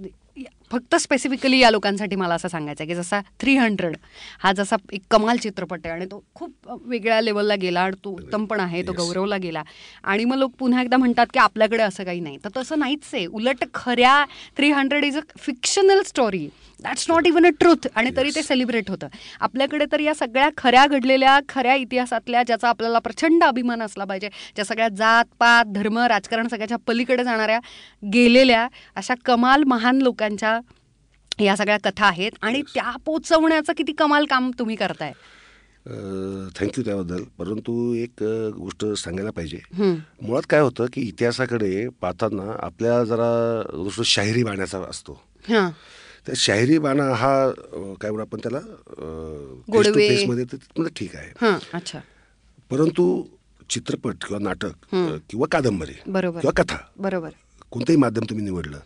[SPEAKER 1] फक्त स्पेसिफिकली या लोकांसाठी मला असं सांगायचं आहे की जसा थ्री हंड्रेड हा जसा एक कमाल चित्रपट आहे आणि तो खूप वेगळ्या लेवलला गेला आणि तो उत्तम पण आहे तो. गौरवला गेला. आणि मग लोक पुन्हा एकदा म्हणतात की आपल्याकडे असं काही नाही. तर तसं नाहीच आहे. उलट खऱ्या three hundred is a fictional story that's not even a truth आणि तरी ते सेलिब्रेट होतं. आपल्याकडे तर या सगळ्या खऱ्या घडलेल्या खऱ्या इतिहासातल्या ज्याचा आपल्याला प्रचंड अभिमान असला पाहिजे ज्या सगळ्या जात पात धर्म राजकारण सगळ्याच्या पलीकडे जाणाऱ्या गेलेल्या अशा कमाल महान लोकांच्या या सगळ्या कथा आहेत आणि त्या पोचवण्याचं किती कमाल काम तुम्ही करताय.
[SPEAKER 2] थँक्यू त्याबद्दल. परंतु एक गोष्ट सांगायला पाहिजे. मुळात काय होतं की इतिहासाकडे पाहताना आपल्या जरा गोष्ट शाहिरी बाण्याचा असतो.
[SPEAKER 1] हां.
[SPEAKER 2] त्या शाहिरी बाणा हा काय म्हणू आपण त्याला. मध्ये ठीक आहे.
[SPEAKER 1] हां अच्छा.
[SPEAKER 2] परंतु चित्रपट किंवा नाटक किंवा कादंबरी
[SPEAKER 1] बरोबर.
[SPEAKER 2] किंवा कथा
[SPEAKER 1] बरोबर.
[SPEAKER 2] कोणतंही माध्यम तुम्ही निवडलं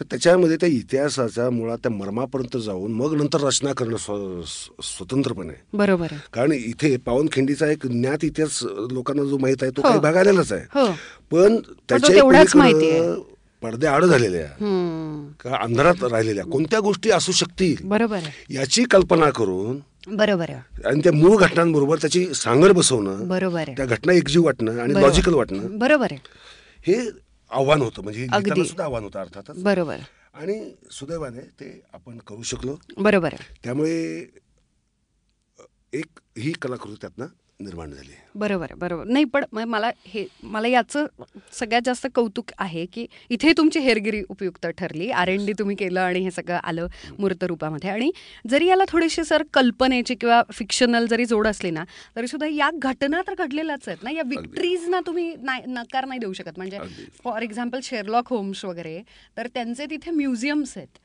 [SPEAKER 2] तर त्याच्यामध्ये त्या इतिहासाच्या मुळात त्या मर्मापर्यंत जाऊन मग नंतर रचना करणं स्व- स्व- स्वतंत्रपणे.
[SPEAKER 1] बरोबर
[SPEAKER 2] कारण इथे पावनखिंडीचा एक ज्ञात इतिहास लोकांना जो माहीत आहे तो
[SPEAKER 1] हो.
[SPEAKER 2] काही भाग आलेलाच आहे.
[SPEAKER 1] हो.
[SPEAKER 2] पण त्याच्या. पडदे आड झालेल्या. का अंधारात राहिलेल्या कोणत्या गोष्टी असू शकतील
[SPEAKER 1] बरोबर
[SPEAKER 2] याची कल्पना करून
[SPEAKER 1] बरोबर
[SPEAKER 2] आणि त्या मूळ घटनांबरोबर त्याची सांगड बसवणं
[SPEAKER 1] बरोबर
[SPEAKER 2] त्या घटना एकजीव वाटणं आणि. लॉजिकल वाटणं
[SPEAKER 1] बरोबर
[SPEAKER 2] हे आव्हान होतं. म्हणजे सुद्धा आव्हान होतं अर्थातच.
[SPEAKER 1] बरोबर.
[SPEAKER 2] आणि सुदैवाने ते आपण करू शकलो.
[SPEAKER 1] बरोबर
[SPEAKER 2] त्यामुळे एक ही कलाकृती त्यातनं निर्माण झाली
[SPEAKER 1] बरोबर आहे बरोबर. नाही पण म- मला हे मला याचं सगळ्यात जास्त कौतुक आहे की इथे तुमची हेरगिरी उपयुक्त ठरली. आर एन डी तुम्ही केलं आणि हे सगळं आलं मूर्त रूपामध्ये. आणि जरी याला थोडीशी सर कल्पनेची किंवा फिक्शनल जरी जोड असली ना तरी सुद्धा या घटना तर घडलेल्याच आहेत ना. या विक्ट्रीजना तुम्ही नाही नकार नाही देऊ शकत. म्हणजे. फॉर एक्झाम्पल शेरलॉक होम्स वगैरे तर त्यांचे तिथे म्युझियम्स आहेत.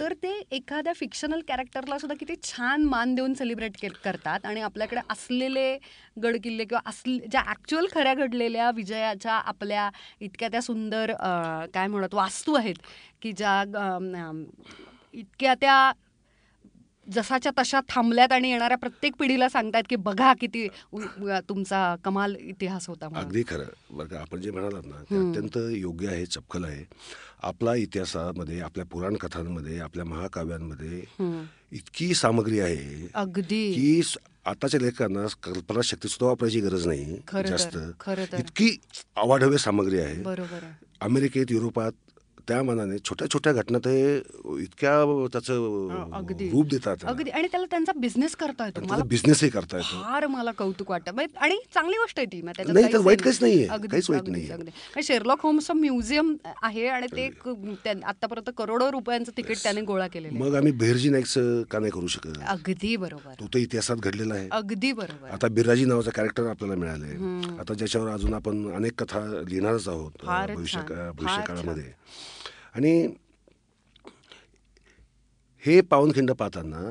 [SPEAKER 1] तर ते एखाद्या फिक्शनल कॅरेक्टरला सुद्धा किती छान मान देऊन सेलिब्रेट करतात. आणि आपल्याकडे असलेले गडकिल्ले किंवा असले ज्या ॲक्च्युअल खऱ्या घडलेल्या विजयाच्या आपल्या इतक्या त्या सुंदर काय म्हणत वास्तू आहेत की ज्या इतक्या त्या जसाच्या तशा थांबल्यात आणि येणाऱ्या प्रत्येक पिढीला सांगतायत की बघा किती तुमचा कमाल इतिहास होता.
[SPEAKER 2] अगदी खरं. बरं का आपण जे म्हणालात ना ते अत्यंत योग्य आहे चपखल आहे. आपला इतिहासामध्ये आपल्या पुराण कथांमध्ये आपल्या महाकाव्यांमध्ये इतकी सामग्री आहे.
[SPEAKER 1] अगदी.
[SPEAKER 2] की आताच्या लेखकांना कल्पना शक्ती सुद्धा वापरायची गरज नाही. जास्त. इतकी अवाढव्य सामग्री आहे. अमेरिकेत युरोपात त्या मानाने छोट्या छोट्या घटना ते इतक्या त्याचं रूप देतात
[SPEAKER 1] अगदी. आणि त्याला त्यांचा बिझनेस करता येतो. मला
[SPEAKER 2] बिझनेसही करता येतो.
[SPEAKER 1] फार मला कौतुक वाटतं. म्हणजे- आणि चांगली गोष्ट आहे ती.
[SPEAKER 2] नाही,
[SPEAKER 1] काहीच
[SPEAKER 2] वाईट काहीच.
[SPEAKER 1] अगदीच,
[SPEAKER 2] काहीच वाईट.
[SPEAKER 1] कारण शेरलॉक होम्सचं म्युझियम आहे आणि ते आतापर्यंत करोडो रुपयांचं तिकीट त्याने गोळा केलेलं आहे.
[SPEAKER 2] मग आम्ही बेहरजी नाईकचं का नाही करू शकत?
[SPEAKER 1] अगदी बरोबर.
[SPEAKER 2] तो तर इतिहासात घडलेला आहे.
[SPEAKER 1] अगदी बरोबर.
[SPEAKER 2] आता बिराजी नावाचं कॅरेक्टर आपल्याला मिळालंय. आता ज्याच्यावर अजून आपण अनेक कथा लिहिणारच आहोत भविष्य भविष्यकाळामध्ये आणि हे पावनखिंड पाहताना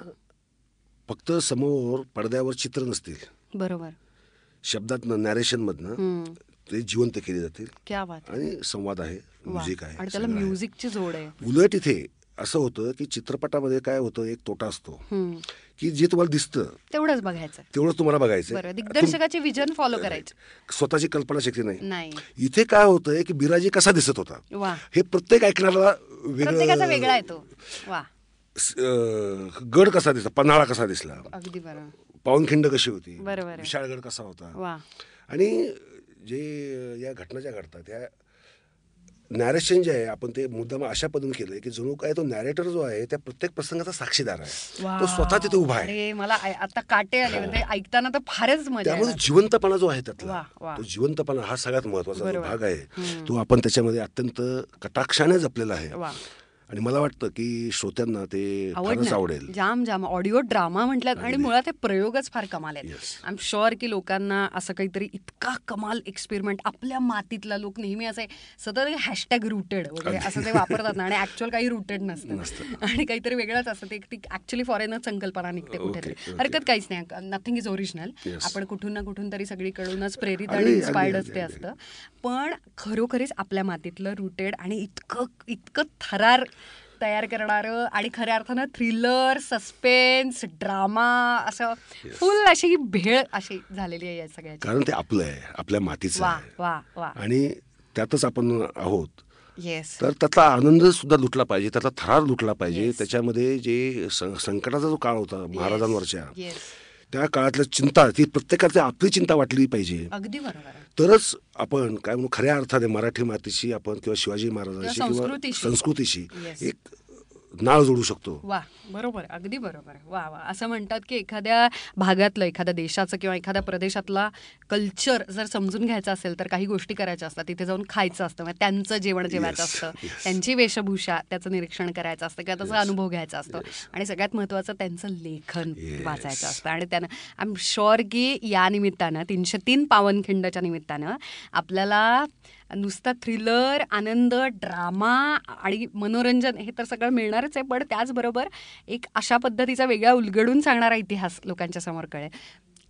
[SPEAKER 2] फक्त समोर पडद्यावर चित्र नसतील
[SPEAKER 1] बरोबर
[SPEAKER 2] शब्दात नॅरेशन मधनं. ते जिवंत केले जातील
[SPEAKER 1] क्या बात आहे.
[SPEAKER 2] आणि संवाद आहे. म्युझिक आहे
[SPEAKER 1] त्याला. म्युझिकची जोड आहे
[SPEAKER 2] उलट इथे असं होतं की चित्रपटामध्ये काय होतं एक तोटा असतो. की जे तुम्हाला दिसतं.
[SPEAKER 1] तेवढंच बघायचं.
[SPEAKER 2] तेवढंच तुम्हाला बघायचं
[SPEAKER 1] दिग्दर्शकाचे विजन फॉलो करायचं.
[SPEAKER 2] स्वतःची कल्पना शक्ती नाही.
[SPEAKER 1] नाही.
[SPEAKER 2] इथे काय होतंय की बिराजी कसा दिसत होता? हे प्रत्येक
[SPEAKER 1] प्रत्येकाचा वेगळा येतो.
[SPEAKER 2] गड कसा दिसला? पन्हाळा कसा दिसला? पावनखिंड कशी होती. विशाळगड कसा होता? आणि जे या घटना ज्या घडतात त्या नॅरेशन जे आहे आपण ते मुद्दाम अशा पद्धतीने केलंय की जणू काय तो नॅरेटर जो आहे त्या प्रत्येक प्रसंगाचा साक्षीदार आहे. तो स्वतः तिथे उभा आहे
[SPEAKER 1] मला आता काटे आले म्हणजे ऐकताना तर फारच मजा
[SPEAKER 2] त्यामुळे. जिवंतपणा जो आहे त्यातला. तो जिवंतपणा हा सगळ्यात
[SPEAKER 1] महत्त्वाचा.
[SPEAKER 2] भाग आहे तो आपण त्याच्यामध्ये अत्यंत कटाक्षाने जपलेला आहे आणि मला वाटतं की श्रोत्यांना ते फारच आवडेल.
[SPEAKER 1] जाम जाम ऑडिओ ड्रामा म्हटल्यात आणि मुळात हे प्रयोगच फार कमाल आहेत. आय एम शुअर की लोकांना असं काहीतरी इतका कमाल एक्सपेरिमेंट आपल्या मातीतला लोक नेहमी असे सतत हॅशटॅग रुटेड वगैरे असं ते वापरतात ना आणि ऍक्च्युअल काही रुटेड नसतं. आणि काहीतरी वेगळंच असतं. ते ती ऍक्च्युली फॉरेनच संकल्पना निघते कुठेतरी. हरकत काहीच नाही. Nothing is original. आपण कुठून ना कुठून तरी सगळीकडूनच प्रेरित आणि इन्स्पायर्डच ते. असतं पण खरोखरीच आपल्या मातीतलं रुटेड आणि इतकं इतकं थरार तयार करणारं आणि खऱ्या अर्थानं थ्रिलर सस्पेन्स ड्रामा असं फुल अशी भेळ अशी झालेली आहे या सगळ्याची.
[SPEAKER 2] कारण ते आपलं आहे आपल्या मातीचं
[SPEAKER 1] वा वा वा.
[SPEAKER 2] आणि त्यातच आपण आहोत.
[SPEAKER 1] येस
[SPEAKER 2] तर त्यातला आनंद सुद्धा लुटला पाहिजे त्यातला थरार लुटला पाहिजे. त्याच्यामध्ये जे संकटाचा जो काळ होता महाराजांवरच्या त्या काळातल्या चिंता ती प्रत्येकाची आपली चिंता वाटली पाहिजे
[SPEAKER 1] अगदी बरोबर आहे.
[SPEAKER 2] तरच आपण काय म्हणू खऱ्या अर्थाने मराठी मातीशी आपण किंवा शिवाजी महाराजांशी
[SPEAKER 1] किंवा संस्कृतीशी.
[SPEAKER 2] एक नाळ जोडू शकतो.
[SPEAKER 1] वा बरोबर अगदी बरोबर. वा वा. असं म्हणतात की एखाद्या भागातलं एखाद्या देशाचं किंवा एखाद्या प्रदेशातला कल्चर जर समजून घ्यायचं असेल तर काही गोष्टी करायच्या असतात. तिथे जाऊन खायचं असतं. म्हणजे त्यांचं जेवण जेवायचं असतं. त्यांची वेशभूषा त्याचं निरीक्षण करायचं असतं किंवा त्याचा अनुभव घ्यायचा असतो. आणि सगळ्यात महत्त्वाचं त्यांचं लेखन. वाचायचं असतं. आणि त्यानं आय एम शुअर की या निमित्तानं तीनशे तीन पावनखिंडच्या निमित्तानं आपल्याला नुसता थ्रिलर आनंद ड्रामा आणि मनोरंजन हे तर सगळं मिळणारच आहे. पण त्याचबरोबर एक अशा पद्धतीचा वेगळा उलगडून सांगणारा इतिहास लोकांच्या समोर कळेल.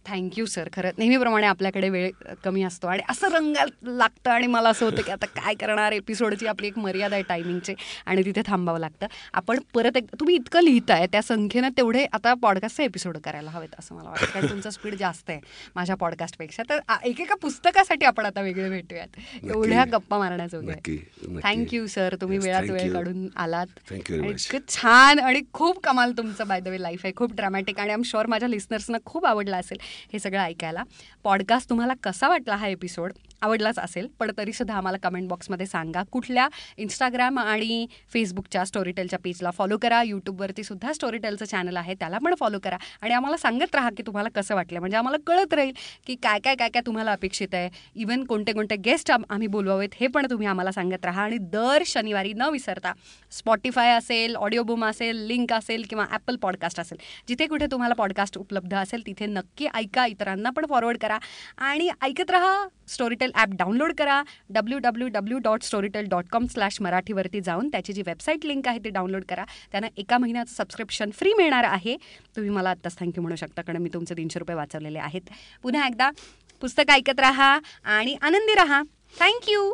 [SPEAKER 1] Thank you sir. खरं नेहमीप्रमाणे आपल्याकडे वेळ कमी असतो आणि असं रंगायला लागतं आणि मला असं होतं की आता काय करणार? एपिसोडची आपली एक मर्यादा आहे टायमिंगची आणि तिथे थांबावं लागतं. आपण परत एक तुम्ही इतकं लिहिताय त्या संख्येनं तेवढे आता पॉडकास्टचे एपिसोड करायला हवेत असं मला वाटतं. कारण तुमचं स्पीड जास्त आहे माझ्या पॉडकास्टपेक्षा तर एकेका पुस्तकासाठी आपण आता वेगळे भेटूयात. एवढ्या गप्पा
[SPEAKER 2] नक्की, नक्की.
[SPEAKER 1] थँक्यू सर तुम्ही वेळात वेळ. काढून आलात. इतकं छान आणि खूप कमाल तुमचं बाय द वे लाईफ आहे. खूप ड्रामॅटिक आणि आम शुअर माझ्या लिस्नर्सना खूप आवडला असेल. हे सगळं ऐकायला. पॉडकास्ट तुम्हाला कसा वाटला हा एपिसोड आवडलाच असेल पण तरीसुद्धा आम्हाला कमेंट बॉक्समध्ये सांगा. कुठल्या इंस्टाग्राम आणि फेसबुकच्या स्टोरीटेलच्या पेजला फॉलो करा. यूट्यूबवरती सुद्धा स्टोरीटेलचं चॅनल आहे त्याला पण फॉलो करा. आणि आम्हाला सांगत राहा की तुम्हाला कसं वाटलं म्हणजे आम्हाला कळत राहील की काय काय काय काय तुम्हाला अपेक्षित आहे. इवन कोणते कोणते गेस्ट आम्ही बोलवावेत हे पण तुम्ही आम्हाला सांगत राहा. आणि दर शनिवारी न विसरता स्पॉटीफाय असेल ऑडिओ बुम असेल लिंक असेल किंवा ॲपल पॉडकास्ट असेल जिथे कुठे तुम्हाला पॉडकास्ट उपलब्ध असेल तिथे नक्की ऐका. इतरांना पण फॉरवर्ड करा. आणि ऐकत राहा स्टोरीटेल ॲप डाउनलोड करा. W W W dot Storytel dot com slash मराठीवरती जाऊन त्याची जी वेबसाईट लिंक आहे ती डाउनलोड करा. त्यांना एका महिन्याचं सबस्क्रिप्शन फ्री मिळणार आहे. तुम्ही मला आत्ताच थँक्यू म्हणू शकता कारण मी तुमचे तीनशे रुपये वाचवलेले आहेत. पुन्हा एकदा पुस्तक ऐकत राहा आणि आनंदी राहा. थँक्यू